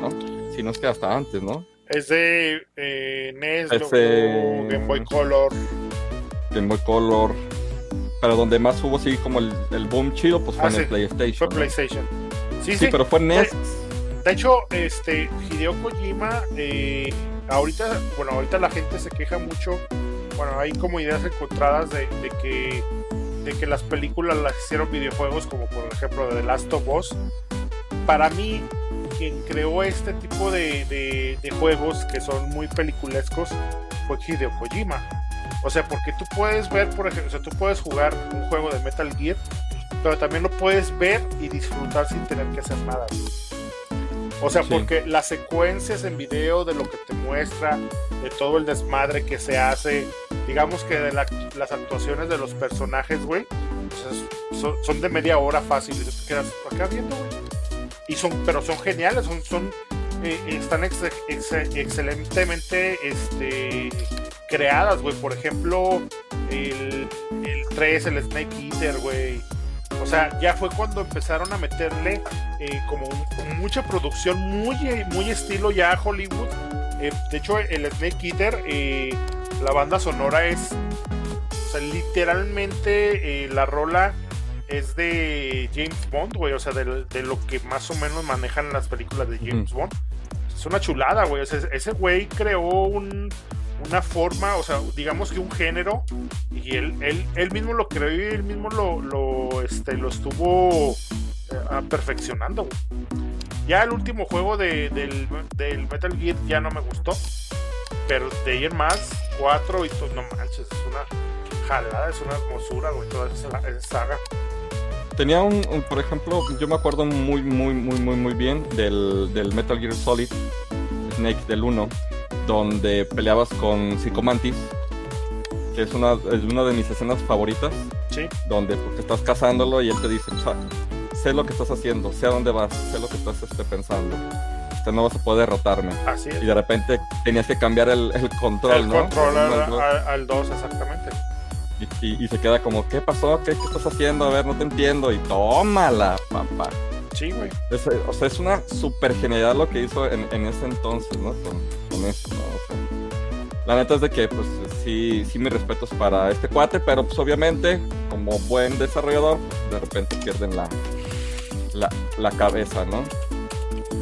¿no? Si no es que hasta antes, ¿no? Es de eh, NES, Ese... Game Boy Color. Game Boy Color. Pero donde más hubo, sí, como el, el boom chido, pues fue Ah, en sí, el PlayStation. Fue ¿no? PlayStation. Sí, Sí, sí. pero fue NES. De, de hecho, este, Hideo Kojima, eh, ahorita, bueno, ahorita la gente se queja mucho. Bueno, hay como ideas encontradas de, de que de que las películas las hicieron videojuegos, como por ejemplo The Last of Us. Para mí, quien creó este tipo de, de, de juegos que son muy peliculescos fue Hideo Kojima. O sea, porque tú puedes ver, por ejemplo, o sea, tú puedes jugar un juego de Metal Gear, pero también lo puedes ver y disfrutar sin tener que hacer nada. O sea, Sí. porque las secuencias en video de lo que te muestra, de todo el desmadre que se hace, digamos que de la- las actuaciones de los personajes, güey, sea, son, de media hora fácil y viendo, güey. Y son, pero son geniales, son, son eh, están ex- ex- excelentemente este, creadas, güey. Por ejemplo, el, el 3, el Snake Eater, güey. O sea, ya fue cuando empezaron a meterle eh, como mucha producción, muy, muy estilo ya Hollywood. Eh, de hecho, el Snake Eater, la banda sonora es, o sea, literalmente eh, la rola es de James Bond, güey, o sea, de, de lo que más o menos manejan las películas de James Bond. Es una chulada, güey, o sea, ese güey creó un, una forma, o sea, digamos que un género, y él, él, él mismo lo creó y él mismo lo, lo, este, lo estuvo eh, perfeccionando, güey. Ya el último juego de, del, del, Metal Gear ya no me gustó. Pero de en más, 4 y no manches, es una jalada, es una hermosura, güey, toda esa, esa saga. Tenía un, un, por ejemplo, yo me acuerdo muy, muy, muy, muy, muy bien del, del Metal Gear Solid Snake del 1, donde peleabas con Psychomantis, que es una, es una de mis escenas favoritas. Sí. Donde pues, estás cazándolo y él te dice, o sea, sé lo que estás haciendo, sé a dónde vas, sé lo que estás este, pensando. No vas a poder derrotarme. Así es. Y de repente tenías que cambiar el, el control, el ¿no? control al, al 2, exactamente. Y, y, y, se queda como, ¿qué pasó? ¿Qué, ¿Qué, estás haciendo? A ver, no te entiendo. Y tómala, papá. Sí, güey. Es, o sea, es una super genialidad lo que hizo en, en ese entonces, ¿no? Con, con eso, ¿no? O sea, la neta es de que, pues, sí, sí, mis respetos para este cuate, pero, pues, obviamente, como buen desarrollador, pues, de repente pierden la, la, la cabeza, ¿no?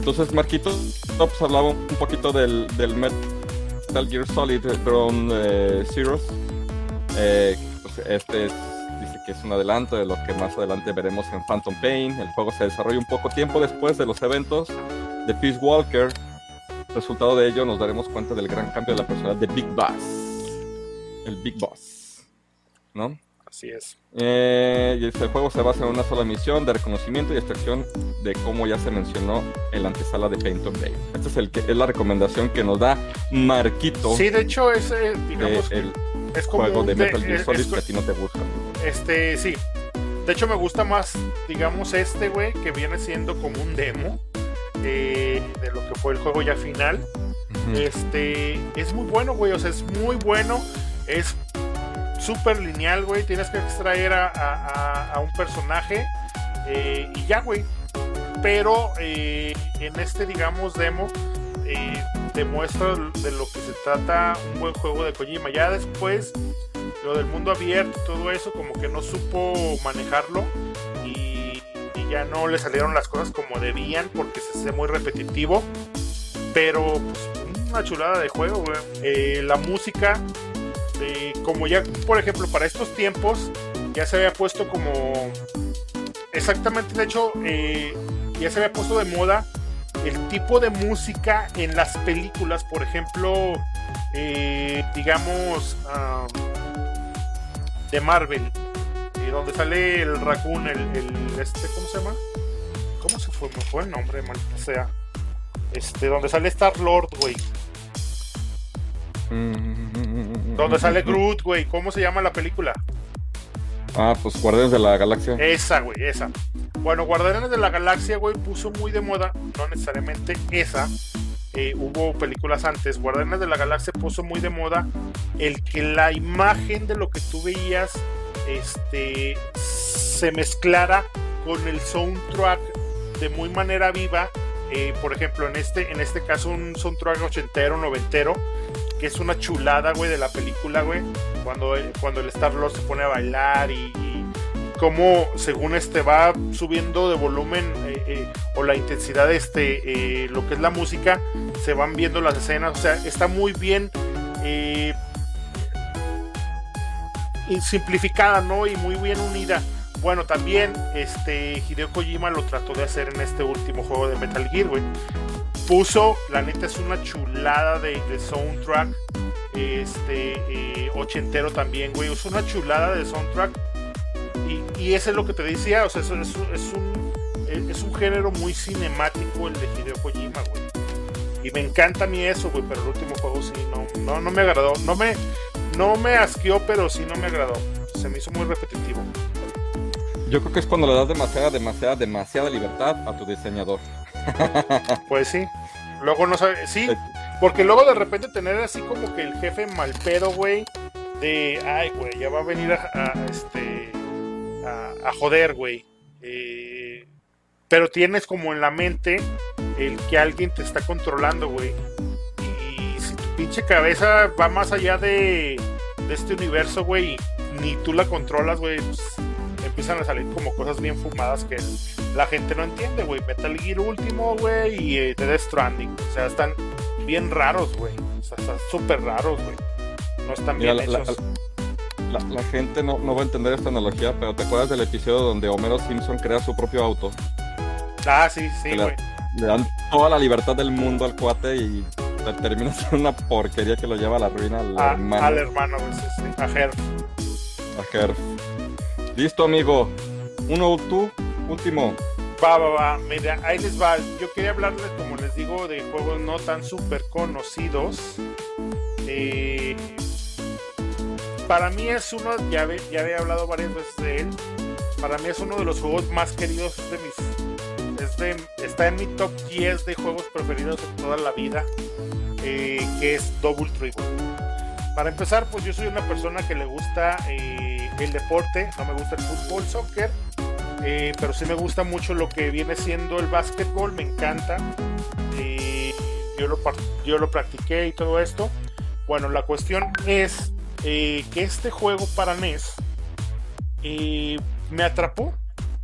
Entonces, Marquito, pues, hablaba un poquito del, del Metal Gear Solid Ground eh, Zeroes. Eh, pues este es, dice que es un adelanto de lo que más adelante veremos en Phantom Pain. El juego se desarrolla un poco tiempo después de los eventos de Peace Walker. Resultado de ello, nos daremos cuenta del gran cambio de la personalidad de Big Boss. El Big Boss. ¿No? Así es. Eh, y este juego se basa en una sola misión de reconocimiento y extracción de cómo ya se mencionó en la antesala de Paint of Day. Esta es, el que, es la recomendación que nos da Marquito. Sí, de hecho, es, eh, digamos, de, el, es como juego de Metal Gear Solid es, que a ti no te gusta. Este, sí. De hecho, me gusta más, digamos, este, güey, que viene siendo como un demo eh, de lo que fue el juego ya final. Uh -huh. Este, es muy bueno, güey, o sea, es muy bueno. Es súper lineal, güey. Tienes que extraer a, a, a un personaje eh, y ya, güey. Pero eh, en este, digamos, demo, eh, demuestra de lo que se trata un buen juego de Kojima. Ya después, lo del mundo abierto y todo eso, como que no supo manejarlo. Y, y ya no le salieron las cosas como debían porque se hace muy repetitivo. Pero pues, una chulada de juego, güey. Eh, la música, eh, como ya, por ejemplo, para estos tiempos, ya se había puesto como. Exactamente, de hecho, eh, ya se había puesto de moda el tipo de música en las películas, por ejemplo, digamos, ah, de Marvel, donde sale el raccoon, el, el, este, ¿cómo se llama? ¿Cómo se fue? Me fue el nombre, maldita sea. Este, donde sale Star Lord, güey. Donde sale Groot, güey. ¿Cómo se llama la película? Ah, pues Guardianes de la Galaxia. Esa, güey, esa. Bueno, Guardianes de la Galaxia, güey, puso muy de moda, no necesariamente esa. Eh, hubo películas antes. Guardianes de la Galaxia puso muy de moda el que la imagen de lo que tú veías este, se mezclara con el soundtrack de muy manera viva eh, por ejemplo, en este, en este caso, un soundtrack ochentero, noventero, que es una chulada, güey, de la película, güey. Cuando, cuando el Star-Lord se pone a bailar y, cómo, según este, va subiendo de volumen eh, eh, o la intensidad de este, lo que es la música, se van viendo las escenas. O sea, está muy bien simplificada, ¿no? Y muy bien unida bueno, también este Hideo Kojima lo trató de hacer en este último juego de Metal Gear, güey. Puso, la neta es una chulada de, soundtrack. Este, eh, ochentero también, güey. Es una chulada de soundtrack. Y, y ese es lo que te decía, o sea, es, un, es un género muy cinemático el de Hideo Kojima, güey. Y me encanta a mí eso, güey, pero el último juego sí, no, no, no me agradó. No me, no me asqueó, pero sí no me agradó. Se me hizo muy repetitivo. Yo creo que es cuando le das demasiada, demasiada, demasiada libertad a tu diseñador. (laughs) Pues sí. Luego no sabe. Sí, porque luego de repente tener así como que el jefe mal pedo, güey. De, ay, güey, ya va a venir a, este. A, joder, güey. Eh, pero tienes como en la mente el que alguien te está controlando, güey. Y si tu pinche cabeza va más allá de, de este universo, güey, ni tú la controlas, güey, pues, empiezan a salir como cosas bien fumadas que la gente no entiende, güey. Metal Gear último, güey, y eh, The Death Stranding. O sea, están bien raros, güey. O sea, están súper raros, güey. No están bien hechos. La, gente no, no, va a entender esta analogía, pero ¿te acuerdas del episodio donde Homero Simpson crea su propio auto? Ah, sí, sí, güey. Le, dan toda la libertad del mundo al cuate y termina (laughs) siendo una porquería que lo lleva a la ruina al ah, hermano. Al hermano, sí, a Herf. A Herf. Listo, amigo. Uno tú, último. Va, va, va. Mira, ahí les va. Yo quería hablarles, como les digo, de juegos no tan súper conocidos. Eh, para mí es uno, ya, ya había hablado varias veces de él. Para mí es uno de los juegos más queridos de mis. está en mi top 10 de juegos preferidos de toda la vida. Eh, que es Double Triple. Para empezar, pues yo soy una persona que le gusta. Eh, el deporte, no me gusta el fútbol, soccer, eh, pero sí me gusta mucho lo que viene siendo el básquetbol, me encanta. Eh, yo, lo, yo lo practiqué y todo esto. Bueno, la cuestión es eh, que este juego para NES me atrapó,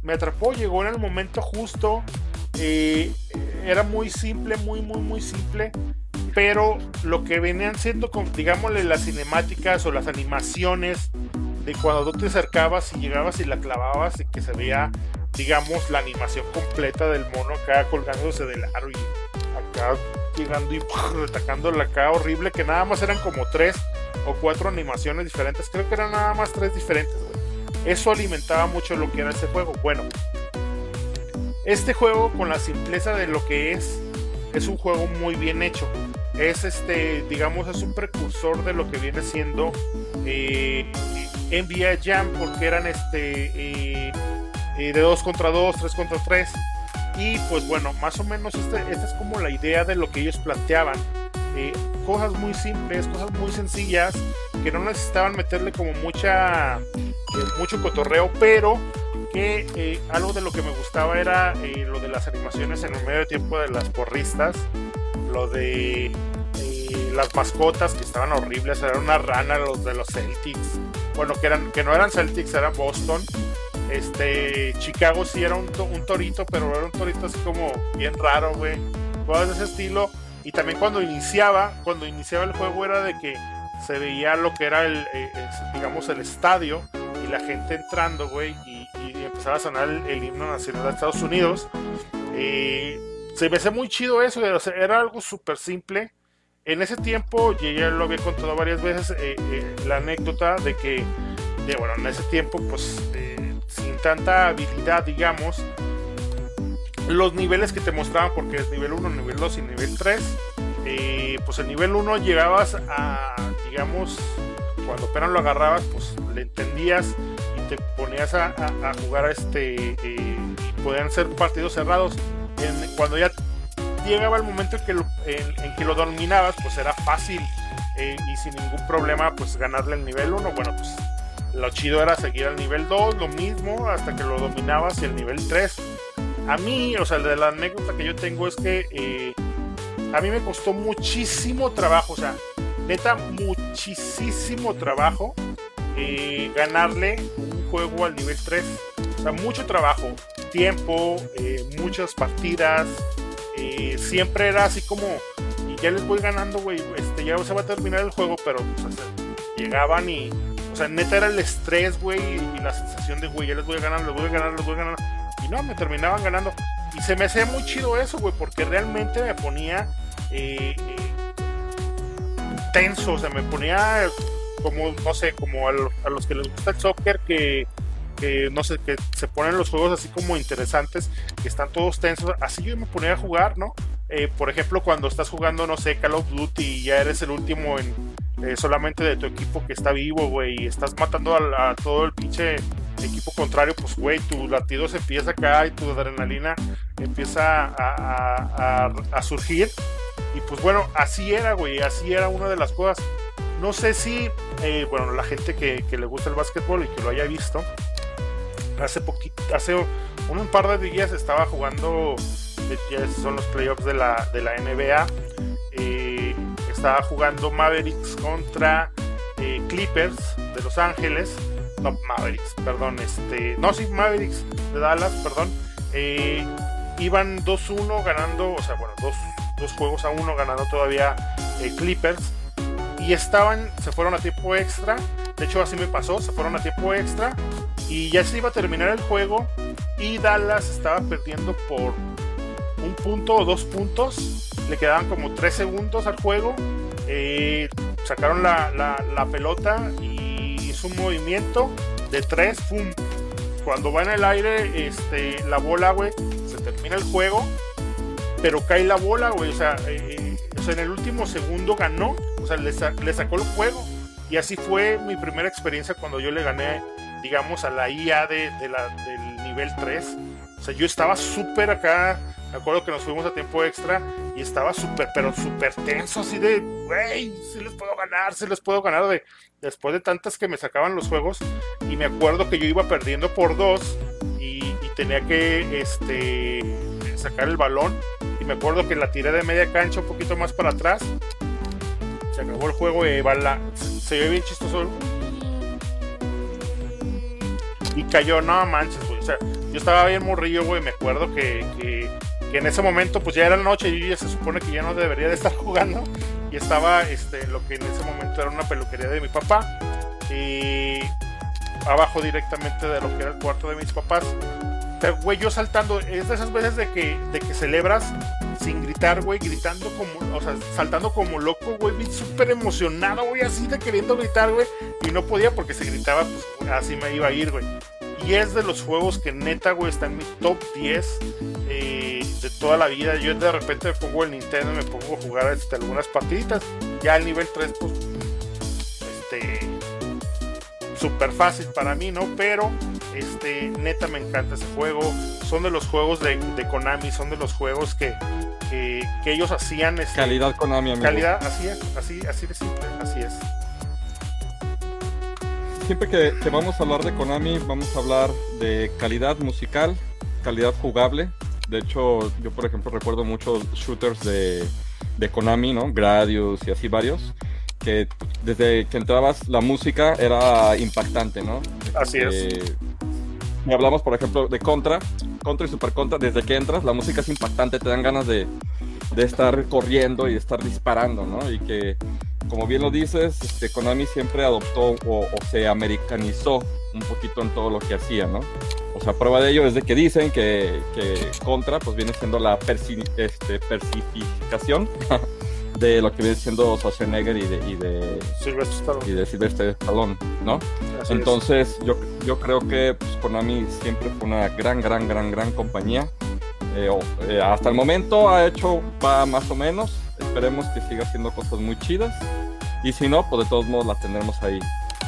me atrapó, llegó en el momento justo. era muy simple, muy, muy, muy simple pero lo que venían siendo, digámosle, las cinemáticas o las animaciones de cuando tú te acercabas y llegabas y la clavabas y que se veía, digamos, la animación completa del mono acá colgándose del aro y acá llegando y (laughs) atacándola acá horrible, que nada más eran como tres o cuatro animaciones diferentes, creo que eran nada más tres diferentes, Eso alimentaba mucho lo que era ese juego. Bueno, este juego con la simpleza de lo que es, es un juego muy bien hecho. Es este, digamos, es un precursor de lo que viene siendo eh, NBA Jam porque eran este eh, eh, de 2 contra 2, 3 contra 3. Y pues bueno, más o menos este, esta es como la idea de lo que ellos planteaban. Eh, cosas muy simples, cosas muy sencillas, que no necesitaban meterle como mucha mucho cotorreo, pero que algo de lo que me gustaba era lo de las animaciones en el medio tiempo de las porristas, lo de las mascotas que estaban horribles, era una rana los de los Celtics, bueno, que, eran, que no eran Celtics, eran Boston. Este, Chicago sí era un, un torito, pero era un torito así como bien raro, güey. Juegos de ese estilo. Y también cuando iniciaba, cuando iniciaba el juego era de que se veía lo que era el, eh, digamos, el estadio y la gente entrando, güey, y, empezaba a sonar el, himno nacional de Estados Unidos. Eh, se me hace muy chido eso, era algo súper simple. En ese tiempo, ya lo había contado varias veces, eh, la anécdota de que, bueno, en ese tiempo, pues, sin tanta habilidad, digamos, los niveles que te mostraban, porque es nivel 1, nivel 2 y nivel 3, pues el nivel 1 llegabas a digamos, cuando apenas lo agarrabas, pues le entendías y te ponías a, jugar a este, eh, podían ser partidos cerrados. cuando ya llegaba el momento en que lo, en, que lo dominabas, pues era fácil eh, y sin ningún problema, pues ganarle el nivel 1. Bueno, pues lo chido era seguir al nivel 2, lo mismo, hasta que lo dominabas y el nivel 3. A mí, o sea, de la anécdota que yo tengo es que eh, a mí me costó muchísimo trabajo, o sea, neta, muchísimo trabajo eh, ganarle un juego al nivel 3. O sea, mucho trabajo, tiempo, muchas partidas. Eh, siempre era así como, y ya les voy ganando, güey, este, ya se va a terminar el juego, pero llegaban y, o sea, neta era el estrés, güey, y, la sensación de, güey, ya les voy a ganar, les voy a ganar, les voy a ganar. Y no, me terminaban ganando. Y se me hacía muy chido eso, güey, porque realmente me ponía tenso, se me ponía como, no sé, como a, los que les gusta el soccer, que, no sé, que se ponen los juegos así como interesantes, que están todos tensos, así yo me ponía a jugar, ¿no? Eh, por ejemplo, cuando estás jugando, no sé, Call of Duty y ya eres el último en eh, solamente de tu equipo que está vivo, güey, y estás matando a, todo el pinche equipo contrario, pues, güey, tu latido se empieza acá y tu adrenalina empieza a, a surgir y pues bueno, así era, güey, así era una de las cosas. No sé si, eh, bueno, la gente que, le gusta el básquetbol y que lo haya visto, hace poquito, hace un, par de días estaba jugando, ya son los playoffs de la, de la NBA, eh, estaba jugando Mavericks contra eh, Clippers de Los Ángeles, no, Mavericks, perdón, este, no, sí, Mavericks de Dallas, perdón, iban 2-1 ganando, o sea, bueno, 2 dos juegos a uno, ganando todavía eh, Clippers. Y estaban, se fueron a tiempo extra. De hecho, así me pasó, se fueron a tiempo extra. Y ya se iba a terminar el juego. Y Dallas estaba perdiendo por un punto o dos puntos. Le quedaban como tres segundos al juego. Eh, sacaron la, la, pelota y hizo un movimiento de tres. Cuando va en el aire este, la bola, güey, se termina el juego pero cae la bola, güey. O sea, eh, en el último segundo ganó, o sea, le, sacó el juego. Y así fue mi primera experiencia cuando yo le gané, digamos, a la IA de, del nivel 3. O sea, yo estaba súper acá. Me acuerdo que nos fuimos a tiempo extra y estaba súper, pero súper tenso, así de, güey, si les puedo ganar, si les puedo ganar. De, después de tantas que me sacaban los juegos, y me acuerdo que yo iba perdiendo por dos y, y tenía que este, sacar el balón y me acuerdo que la tiré de media cancha un poquito más para atrás. Se acabó el juego y va la, se ve bien chistoso. Y cayó, no manches, güey. O sea, yo estaba bien morrillo, güey. Me acuerdo que, que, en ese momento, pues ya era noche y se supone que ya no debería de estar (laughs) jugando. Y estaba este, lo que en ese momento era una peluquería de mi papá. Y abajo directamente de lo que era el cuarto de mis papás güey, yo saltando, es de esas veces de que, de que celebras sin gritar, güey, gritando como, o sea, saltando como loco, güey, súper emocionado, güey, así de queriendo gritar, güey, y no podía porque se gritaba, pues así me iba a ir, güey. Y es de los juegos que neta, güey, está en mi top 10 eh, de toda la vida. Yo de repente me pongo el Nintendo me pongo a jugar este, algunas partiditas. Ya al nivel 3, pues, este, súper fácil para mí, ¿no? Pero este, neta me encanta ese juego. Son de los juegos de, Konami, son de los juegos que, que, ellos hacían. Este, calidad Konami, amigo. Calidad, así es, así, así de simple, así es. Siempre que, vamos a hablar de Konami, vamos a hablar de calidad musical, calidad jugable. De hecho, yo por ejemplo recuerdo muchos shooters de, de Konami, ¿no? Gradius y así varios que desde que entrabas la música era impactante, ¿no? Así es. Eh, y hablamos, por ejemplo, de Contra, Contra y Super Contra, desde que entras, la música es impactante, te dan ganas de, de estar corriendo y de estar disparando, ¿no? Y que, como bien lo dices, este, Konami siempre adoptó o, se americanizó un poquito en todo lo que hacía, ¿no? O sea, prueba de ello es de que dicen que, que Contra, pues viene siendo la persi este, persificación (laughs) de lo que viene siendo Schwarzenegger y de, y de Stallone, y de Sylvester Stallone ¿no? Entonces yo, yo creo que pues, Konami siempre fue una gran, gran, gran, gran compañía. Eh, eh, hasta el momento ha hecho va más o menos. Esperemos que siga haciendo cosas muy chidas. Y si no, pues de todos modos la tendremos ahí.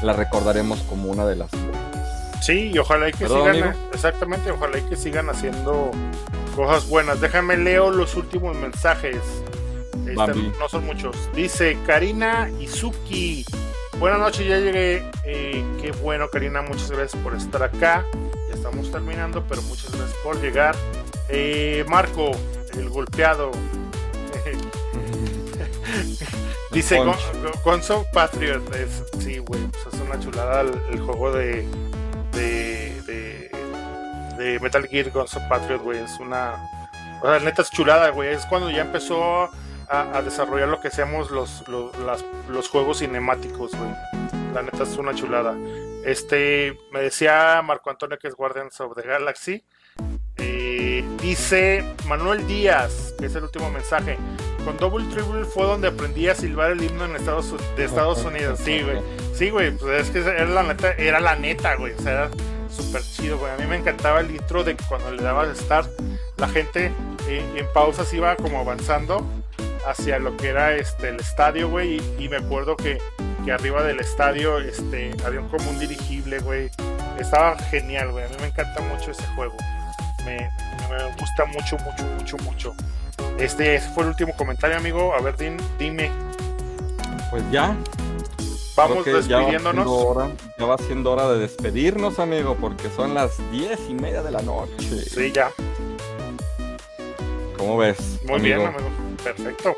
La recordaremos como una de las Sí, y ojalá y que sigan, exactamente, ojalá y que sigan haciendo cosas buenas. Déjame leo los últimos mensajes no son muchos. Dice Karina Izuki. Buenas noches, ya llegué. Eh, qué bueno, Karina, muchas gracias por estar acá. Ya estamos terminando, pero muchas gracias por llegar. Eh, Marco, el golpeado. (laughs) Dice Gonzo Patriot. Es, sí, güey, pues es una chulada el, juego de, de, de, Metal Gear Gonzo Patriot, güey. Es una. O sea, neta es chulada, güey. Es cuando ya empezó a, desarrollar lo que seamos los, los, juegos cinemáticos, La neta es una chulada. Este, me decía Marco Antonio que es Guardians of the Galaxy. Eh, dice Manuel Díaz, que es el último mensaje. Con Double Triple fue donde aprendí a silbar el himno en Estados, de Estados Unidos. Sí, güey. Sí, güey. Pues es que era la neta, era la neta, güey. O sea, era súper chido, güey. A mí me encantaba el intro de cuando le dabas start, la gente eh, en pausas iba como avanzando hacia lo que era este el estadio, güey, y, me acuerdo que, que, arriba del estadio este había como un dirigible, güey. Estaba genial, güey. A mí me encanta mucho ese juego. Me, me gusta mucho, mucho, mucho, mucho. Este ese fue el último comentario, amigo. A ver, dime. Pues ya. Vamos despidiéndonos. Ya va, siendo hora de despedirnos, amigo, porque son las diez y media de la noche. Sí, ya. ¿Cómo ves? Muy bien, amigo. Perfecto.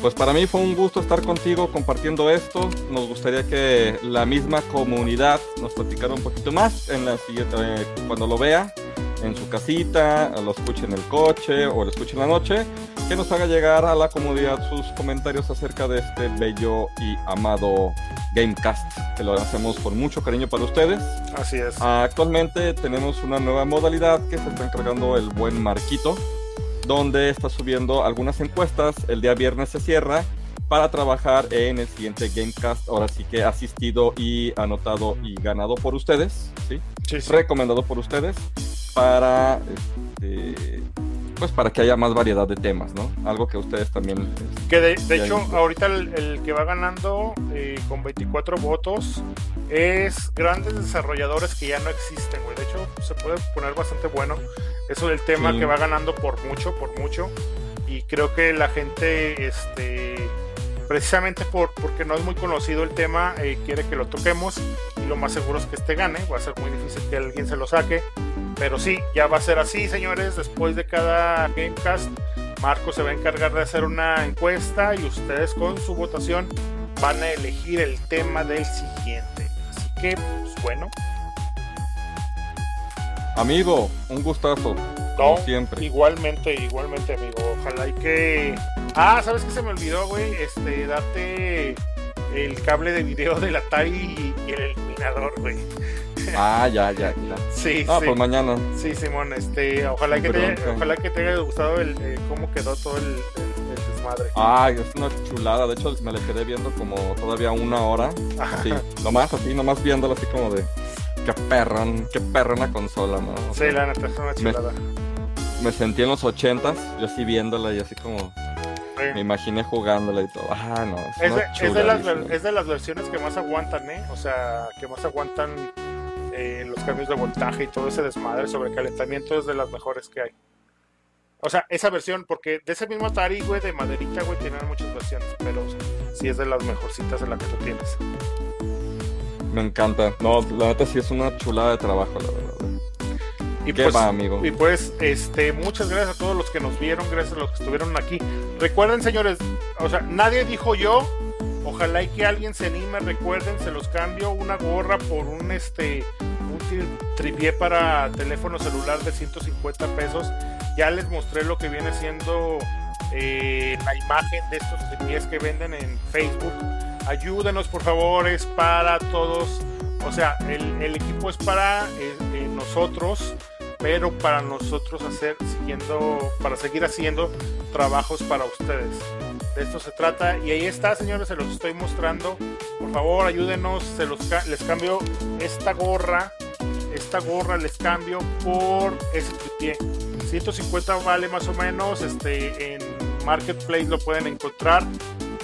Pues para mí fue un gusto estar contigo compartiendo esto. Nos gustaría que la misma comunidad nos platicara un poquito más en la siguiente, eh, cuando lo vea en su casita, lo escuche en el coche o lo escuche en la noche, que nos haga llegar a la comunidad sus comentarios acerca de este bello y amado Gamecast, que lo hacemos con mucho cariño para ustedes. Así es. Actualmente tenemos una nueva modalidad que se está encargando el buen Marquito donde está subiendo algunas encuestas. El día viernes se cierra para trabajar en el siguiente Gamecast. Ahora sí que asistido y anotado y ganado por ustedes, ¿sí? Recomendado por ustedes para este, pues para que haya más variedad de temas, ¿no? Algo que ustedes también... Que de, hecho, ahorita el, que va ganando eh, con 24 votos es grandes desarrolladores que ya no existen, güey. De hecho, se puede poner bastante bueno. Eso es el tema que va ganando por mucho, por mucho. Y creo que la gente, este precisamente por, porque no es muy conocido el tema, eh, quiere que lo toquemos y lo más seguro es que este gane, va a ser muy difícil que alguien se lo saque, pero sí, ya va a ser así, señores, después de cada Gamecast, Marco se va a encargar de hacer una encuesta y ustedes con su votación van a elegir el tema del siguiente. Así que, pues bueno. Amigo, un gustazo. como siempre. Igualmente, igualmente, amigo. Ojalá y que Ah, ¿sabes qué se me olvidó, güey? Este, darte el cable de video del Atari y el eliminador, güey. Ah, ya, ya, ya. Sí, ah, pues mañana. Sí, Simón, este, ojalá que, te, ojalá que te haya gustado el, eh, cómo quedó todo el, desmadre. Ay, es una chulada. De hecho, me la quedé viendo como todavía una hora. Sí, nomás así, nomás viéndolo así como de qué perrón, qué perrón la consola, ¿no? sí, la neta, es una chulada. Me, me sentí en los ochentas, yo así viéndola y así como me imaginé jugándola y todo. Ah, no. Es, de, las, versiones que más aguantan, ¿eh? O sea, que más aguantan eh, los cambios de voltaje y todo ese desmadre sobre calentamiento es de las mejores que hay. O sea, esa versión, porque de ese mismo Atari, güey, de maderita, güey, tienen muchas versiones, pero sí es de las mejorcitas de la que tú tienes. Me encanta. No, la neta sí es una chulada de trabajo, la verdad. Y pues, amigo? Y pues, este, muchas gracias a todos los que nos vieron, gracias a los que estuvieron aquí. Recuerden, señores, o sea, nadie dijo yo. Ojalá y que alguien se anime, recuerden, se los cambio una gorra por un este un tripié para teléfono celular de 150 pesos. Ya les mostré lo que viene siendo eh, la imagen de estos tripiés que venden en Facebook. Ayúdenos por favor, es para todos. O sea, el, equipo es para eh, eh, nosotros, pero para nosotros hacer, siguiendo, para seguir haciendo trabajos para ustedes. De esto se trata. Y ahí está, señores, se los estoy mostrando. Por favor, ayúdenos. Se los les cambio esta gorra. Esta gorra les cambio por ese tripié. 150 vale más o menos. Este, en Marketplace lo pueden encontrar.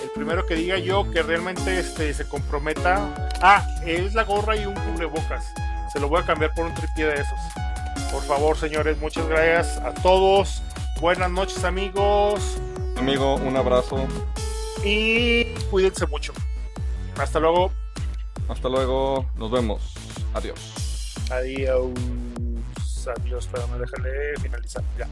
El primero que diga yo que realmente este, se comprometa. Ah, es la gorra y un cubrebocas. Se lo voy a cambiar por un tripié de esos. Por favor, señores, muchas gracias a todos. Buenas noches, amigos. Amigo, un abrazo. Y cuídense mucho. Hasta luego. Hasta luego. Nos vemos. Adiós. Adiós. Adiós. Pero déjale finalizar. Ya.